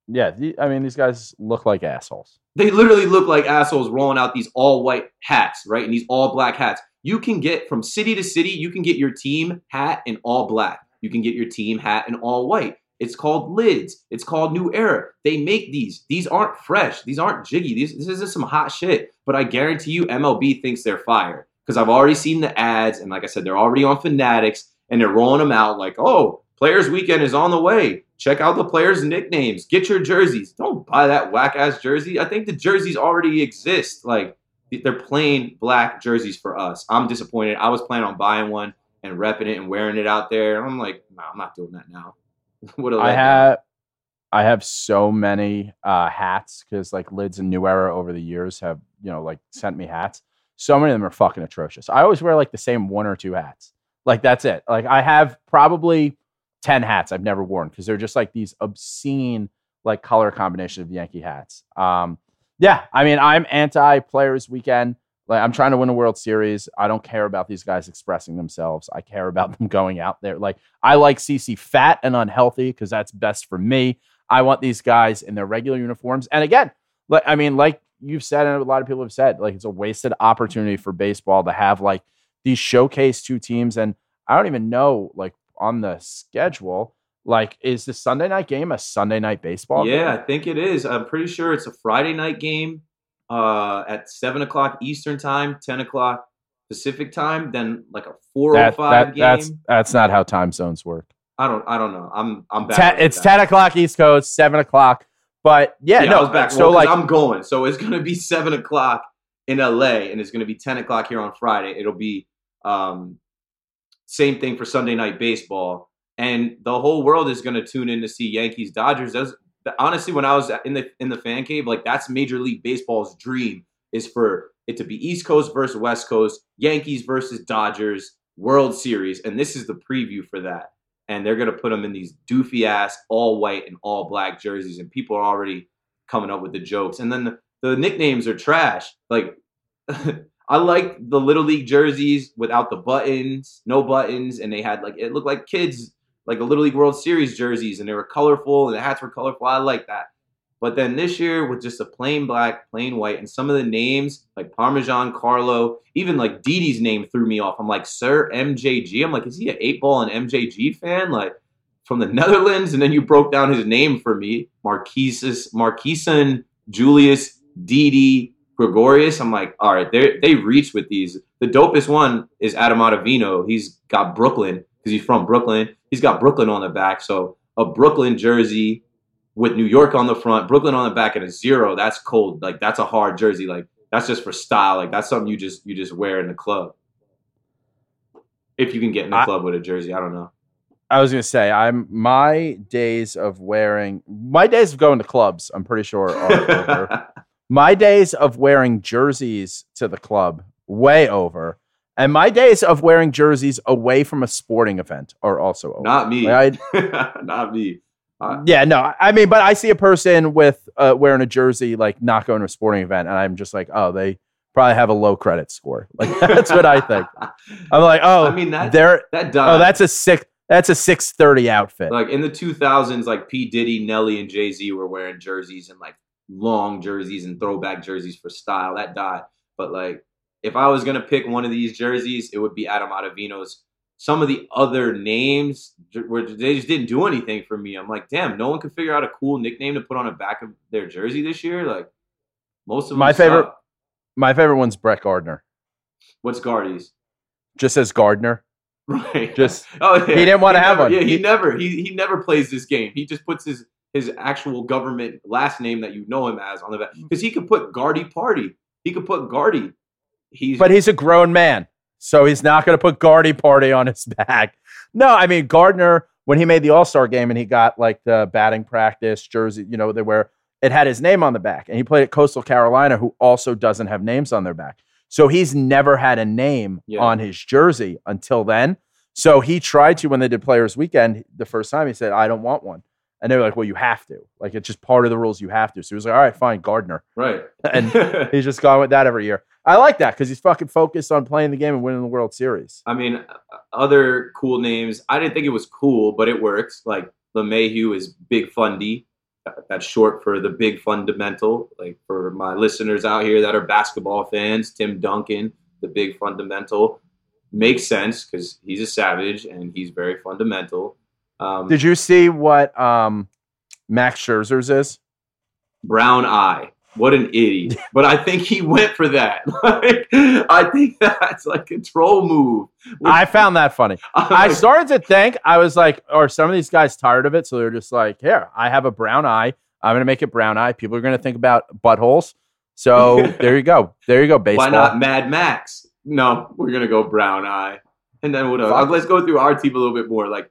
yeah. I mean, these guys look like assholes. They literally look like assholes rolling out these all white hats, right? And these all black hats. You can get from city to city, you can get your team hat in all black. You can get your team hat in all white. It's called lids. It's called New Era. They make these. These aren't fresh. These aren't jiggy. These, this isn't some hot shit. But I guarantee you, MLB thinks they're fire because I've already seen the ads, and like I said, they're already on Fanatics, and they're rolling them out like, oh, Players Weekend is on the way. Check out the players' nicknames. Get your jerseys. Don't buy that whack ass jersey. I think the jerseys already exist. Like they're plain black jerseys for us. I'm disappointed. I was planning on buying one and repping it and wearing it out there. I'm like, no, I'm not doing that now. what a I have I have so many uh, hats because like Lids and New Era over the years have you know like sent me hats. So many of them are fucking atrocious. I always wear like the same one or two hats. Like that's it. Like I have probably ten hats I've never worn because they're just like these obscene like color combination of Yankee hats. Um, yeah, I mean I'm anti Players Weekend. Like I'm trying to win a World Series. I don't care about these guys expressing themselves. I care about them going out there. Like I like CC fat and unhealthy because that's best for me. I want these guys in their regular uniforms. And again, like I mean, like you've said, and a lot of people have said, like it's a wasted opportunity for baseball to have like these showcase two teams. And I don't even know, like on the schedule, like is the Sunday night game a Sunday night baseball? Yeah, I think it is. I'm pretty sure it's a Friday night game uh, at seven o'clock Eastern time, ten o'clock Pacific time. Then like a four That- or five that- game. that's that's not how time zones work. I don't. I don't know. I'm. I'm back. Ten, it's ten o'clock East Coast, seven o'clock. But yeah, Yeah, no. I was back. So well, like, I'm going. So it's gonna be seven o'clock in LA, and it's gonna be ten o'clock here on Friday. It'll be um, same thing for Sunday night baseball, and the whole world is gonna tune in to see Yankees Dodgers. That's honestly when I was in the in the fan cave, like that's Major League Baseball's dream is for it to be East Coast versus West Coast, Yankees versus Dodgers, World Series, and this is the preview for that. And they're gonna put them in these doofy ass all white and all black jerseys, and people are already coming up with the jokes. And then the, the nicknames are trash. Like I like the little league jerseys without the buttons, no buttons, and they had like it looked like kids like a little league World Series jerseys, and they were colorful and the hats were colorful. I like that. But then this year with just a plain black, plain white, and some of the names like Parmesan Carlo, even like Didi's name threw me off. I'm like, Sir MJG. I'm like, is he an eight ball and MJG fan? Like from the Netherlands? And then you broke down his name for me, Marquises, Marquisan Julius Didi Gregorius. I'm like, all right, they they reach with these. The dopest one is Adam Ottavino. He's got Brooklyn because he's from Brooklyn. He's got Brooklyn on the back. So a Brooklyn jersey with New York on the front, Brooklyn on the back, and a zero. That's cold. Like that's a hard jersey. Like that's just for style. Like that's something you just you just wear in the club. If you can get in the I- club with a jersey, I don't know. I was gonna say I'm my days of wearing my days of going to clubs. I'm pretty sure are over. My days of wearing jerseys to the club way over, and my days of wearing jerseys away from a sporting event are also over. Not me. Like, Not me. I- yeah, no, I mean, but I see a person with uh, wearing a jersey like not going to a sporting event, and I'm just like, oh, they probably have a low credit score. Like that's what I think. I'm like, oh, I mean that they're that died. oh, that's a six. That's a six thirty outfit. like in the 2000s like p diddy nelly and jay-z were wearing jerseys and like long jerseys and throwback jerseys for style that died but like if i was gonna pick one of these jerseys it would be adam Ottavino's some of the other names they just didn't do anything for me i'm like damn no one could figure out a cool nickname to put on the back of their jersey this year like most of My favorite-. My favorite one's Brett Gardner. what's guardies Just says Gardner. right Just Oh, yeah. He didn't wanna have never- one. Yeah, he, He- never he he never plays this game. He just puts his his actual government last name that you know him as on the back because he could put Guardy Party. He could put Guardy. He's but he's a grown man, so he's not going to put Guardy Party on his back. No, I mean Gardner when he made the All Star game and he got like the batting practice jersey, you know, they where it had his name on the back, and he played at Coastal Carolina, who also doesn't have names on their back. So he's never had a name Yeah. on his jersey until then. So he tried to when they did Players Weekend the first time. He said, "I don't want one," and they were like, "Well, you have to. Like it's just part of the rules. You have to." So he was like, "All right, fine, Gardner." right. And He's just gone with that every year. I like that because he's fucking focused on playing the game and winning the World Series. I mean, other cool names. I didn't think it was cool, but it works. Like LeMahieu is Big Fundy. That's short for the big fundamental. Like for my listeners out here that are basketball fans, Tim Duncan, the big fundamental, makes sense because he's a savage and he's very fundamental. Um, Did you see what um, Max Scherzer's is? brown eye. What an idiot! But I think he went for that. Like, I think that's like a troll move. I found that funny. I started to think I was like, are some of these guys tired of it? So they're just like, here, I have a brown eye. I'm gonna make it brown eye. People are gonna think about buttholes. So there you go. There you go. Baseball. Why not Mad Max? No, we're gonna go Brown Eye, and then what? else? Let's go through our team a little bit more. Like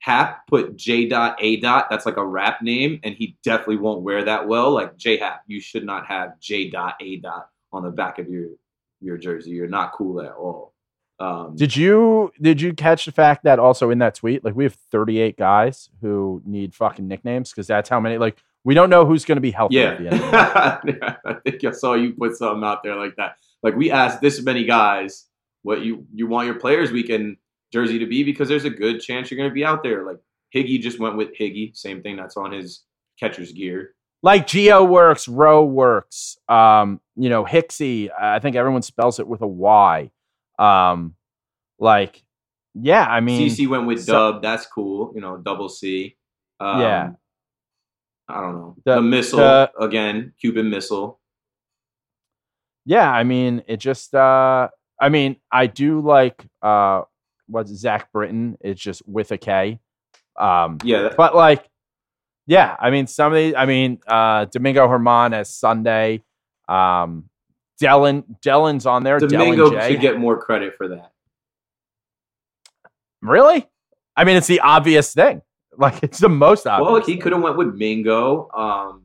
Hap put J dot A dot. That's like a rap name, and he definitely won't wear that well. Like J Hap, you should not have J dot A dot on the back of your your jersey. You're not cool at all. Um, Did you did you catch the fact that also in that tweet, like we have 38 guys who need fucking nicknames because that's how many. Like we don't know who's gonna be healthy Yeah. at the end. Of. I think I saw you put something out there like that. Like we asked this many guys what you you want your players weekend jersey to be because there's a good chance you're going to be out there. Like Higgy just went with Higgy, same thing that's on his catcher's gear. like Geo works, Row works. Um, you know, Hixie. I think everyone spells it with a Y. Um, like, yeah, I mean, CC went with so- Dub, that's cool. You know, double C. Um, Yeah. I don't know. The- The, missile the- again, Cuban missile. yeah, I mean, it just. uh I mean, I do like uh what's Zack Britton. It's just with a K. Um, Yeah, but like, yeah, I mean, some of these. I mean, uh Domingo Germán as Sunday. Um, Dellin, Dellin's on there. Domingo Dellin J. should get more credit for that. Really? I mean, it's the obvious thing. Like, it's the most obvious. Well, he could have went with Mingo. Um,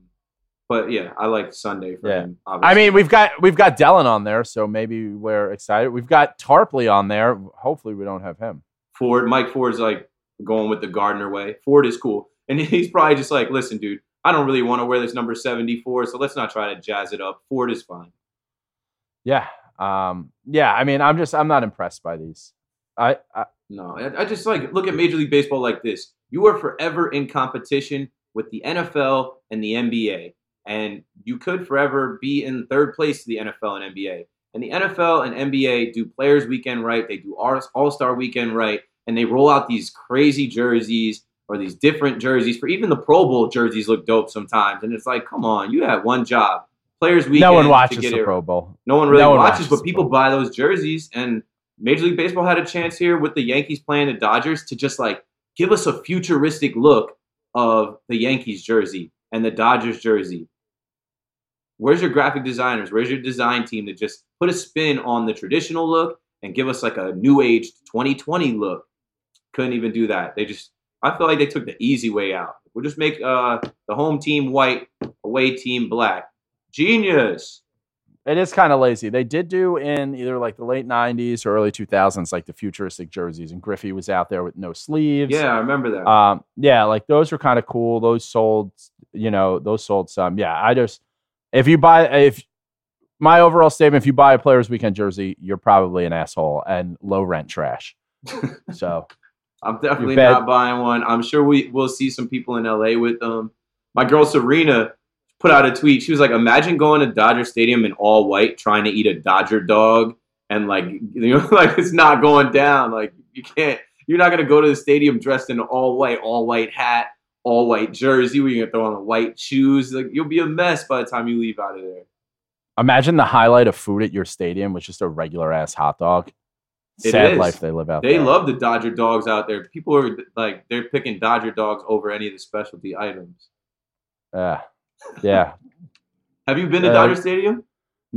but yeah, I like Sunday for Yeah. him. I mean, we've got we've got Dellin on there, so maybe we're excited. We've got Tarpley on there. Hopefully, we don't have him. Ford, Mike Ford's like going with the Gardner way. Ford is cool, and he's probably just like, listen, dude, I don't really want to wear this number seventy four, so let's not try to jazz it up. Ford is fine. Yeah, um, yeah. I mean, I'm just I'm not impressed by these. I, I No, I, I just like look at Major League Baseball like this. You are forever in competition with the NFL and the NBA, and you could forever be in third place to the NFL and NBA. And the NFL and NBA do Players Weekend right, they do All Star Weekend right, and they roll out these crazy jerseys or these different jerseys. For even the Pro Bowl jerseys look dope sometimes, and it's like, come on, you had one job. Players Weekend. no one to watches the it Pro Bowl. no one really No one watches, watches but people buy those jerseys. And Major League Baseball had a chance here with the Yankees playing the Dodgers to just like give us a futuristic look of the Yankees jersey and the Dodgers jersey. Where's your graphic designers? Where's your design team to just put a spin on the traditional look and give us like a new age 2020 look? Couldn't even do that. They just I feel like they took the easy way out. We'll just make uh, the home team white, away team black. Genius. It is kind of lazy. They did do in either like the late '90s or early 2000s, like the futuristic jerseys, and Griffey was out there with no sleeves. Yeah, I remember that. Um, yeah, like those were kind of cool. Those sold, you know, those sold some. Yeah, I just if you buy if my overall statement, if you buy a Players Weekend jersey, you're probably an asshole and low rent trash. so I'm definitely not buying one. I'm sure we will see some people in LA with them. My girl Serena put out a tweet. She was like, "Imagine going to Dodger Stadium in all white, trying to eat a Dodger dog, and like you know, like it's not going down. Like you can't. You're not gonna go to the stadium dressed in all white, all white hat, all white jersey. Where you're gonna throw on the white shoes. Like you'll be a mess by the time you leave out of there. imagine the highlight of food at your stadium was just a regular ass hot dog. It Sad is. life they live out there. They there. love the Dodger dogs out there. People are like, they're picking Dodger dogs over any of the specialty items. Yeah, yeah. Have you been to Uh, Dodger Stadium?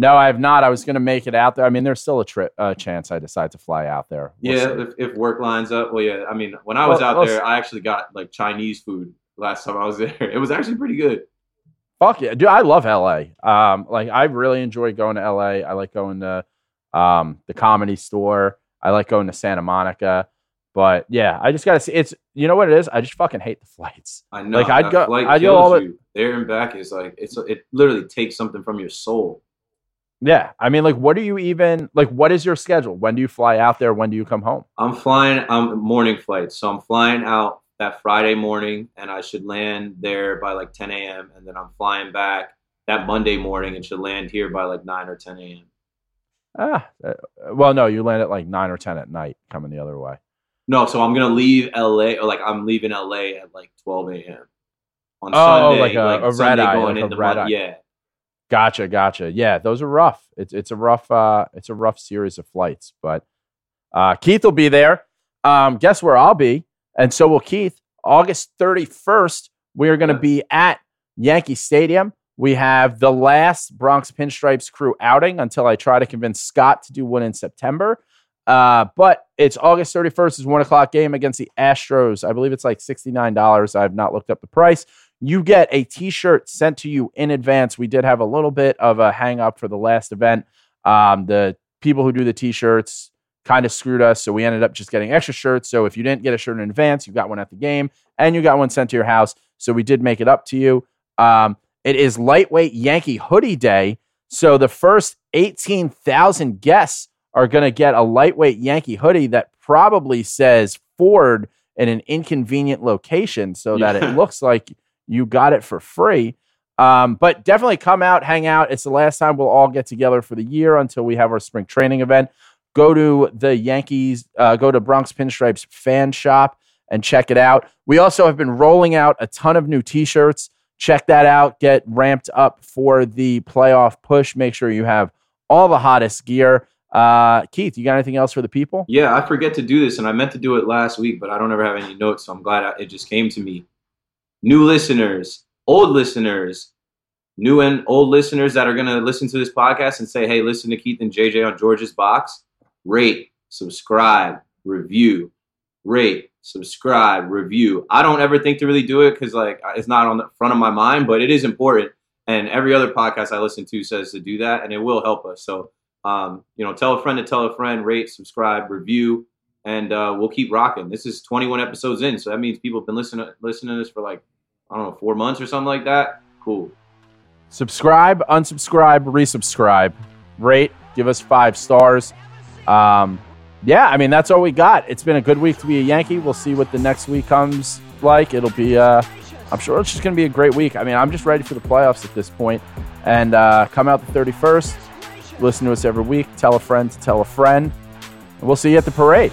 No, I have not. I was going to make it out there. I mean, there's still a tri- uh, chance I decide to fly out there. We'll yeah, if, if work lines up. Well, yeah. I mean, when I was Well, out there, I actually got like Chinese food last time I was there. It was actually pretty good. Fuck yeah, dude! I love LA. Um, like I really enjoy going to LA. I like going to um the comedy store. I like going to Santa Monica. But yeah, I just gotta see. It's you know what it is. I just fucking hate the flights. I know. Like, I'd go- I'd go all the- you. There and back is like it's it literally takes something from your soul. Yeah, I mean, like, what do you even like? What is your schedule? When do you fly out there? When do you come home? I'm flying. I'm morning flight, so I'm flying out that Friday morning, and I should land there by like 10 a.m. And then I'm flying back that Monday morning, and should land here by like 9 or 10 a.m. Ah, uh, well, no, you land at like nine or ten at night, coming the other way. No, so I'm gonna leave LA, or like I'm leaving LA at like 12 a.m. on Oh, Sunday, like a- a red Sunday eye, going like into red eye. Yeah, Gotcha, gotcha. Yeah, those are rough. It's it's a rough uh it's a rough series of flights, but uh Keith will be there. Um guess where I'll be? And so will Keith. August 31st, we are going to be at Yankee Stadium. We have the last Bronx Pinstripes crew outing until I try to convince Scott to do one in September. Uh, but it's August 31st is one o'clock game against the Astros. I believe it's like $69. I've not looked up the price you get a t-shirt sent to you in advance. We did have a little bit of a hang up for the last event. Um, the people who do the t-shirts kind of screwed us so we ended up just getting extra shirts. So if you didn't get a shirt in advance you got one at the game and you got one sent to your house. So we did make it up to you. Um, it is lightweight yankee hoodie day so the first 18000 guests are going to get a lightweight yankee hoodie that probably says ford in an inconvenient location so that Yeah. it looks like you got it for free. Um, but definitely come out, hang out. It's the last time we'll all get together for the year until we have our spring training event. Go to the Yankees, uh, go to Bronx Pinstripes fan shop and check it out. We also have been rolling out a ton of new t shirts. Check that out. Get ramped up for the playoff push. Make sure you have all the hottest gear. Uh, Keith, you got anything else for the people? yeah. I forget to do this, and I meant to do it last week, but I don't ever have any notes, so I'm glad it just came to me. New listeners, old listeners, new and old listeners that are gonna listen to this podcast and say, "Hey, listen to Keith and JJ on George's Box." Rate, subscribe, review, rate, subscribe, review. I don't ever think to really do it because like it's not on the front of my mind, but it is important. And every other podcast I listen to says to do that, and it will help us. So, um, you know, tell a friend to tell a friend, rate, subscribe, review, and uh, we'll keep rocking. This is 21 episodes in, so that means people have been listening listening to this for like I don't know four months or something like that. Cool. subscribe, unsubscribe, resubscribe, rate, give us five stars. Um, yeah, I mean that's all we got. It's been a good week to be a Yankee. We'll see what the next week comes like. It'll be, uh, I'm sure it's just going to be a great week. I mean, I'm just ready for the playoffs at this point. And uh, come out the 31st. Listen to us every week. Tell a friend to tell a friend. And we'll see you at the parade.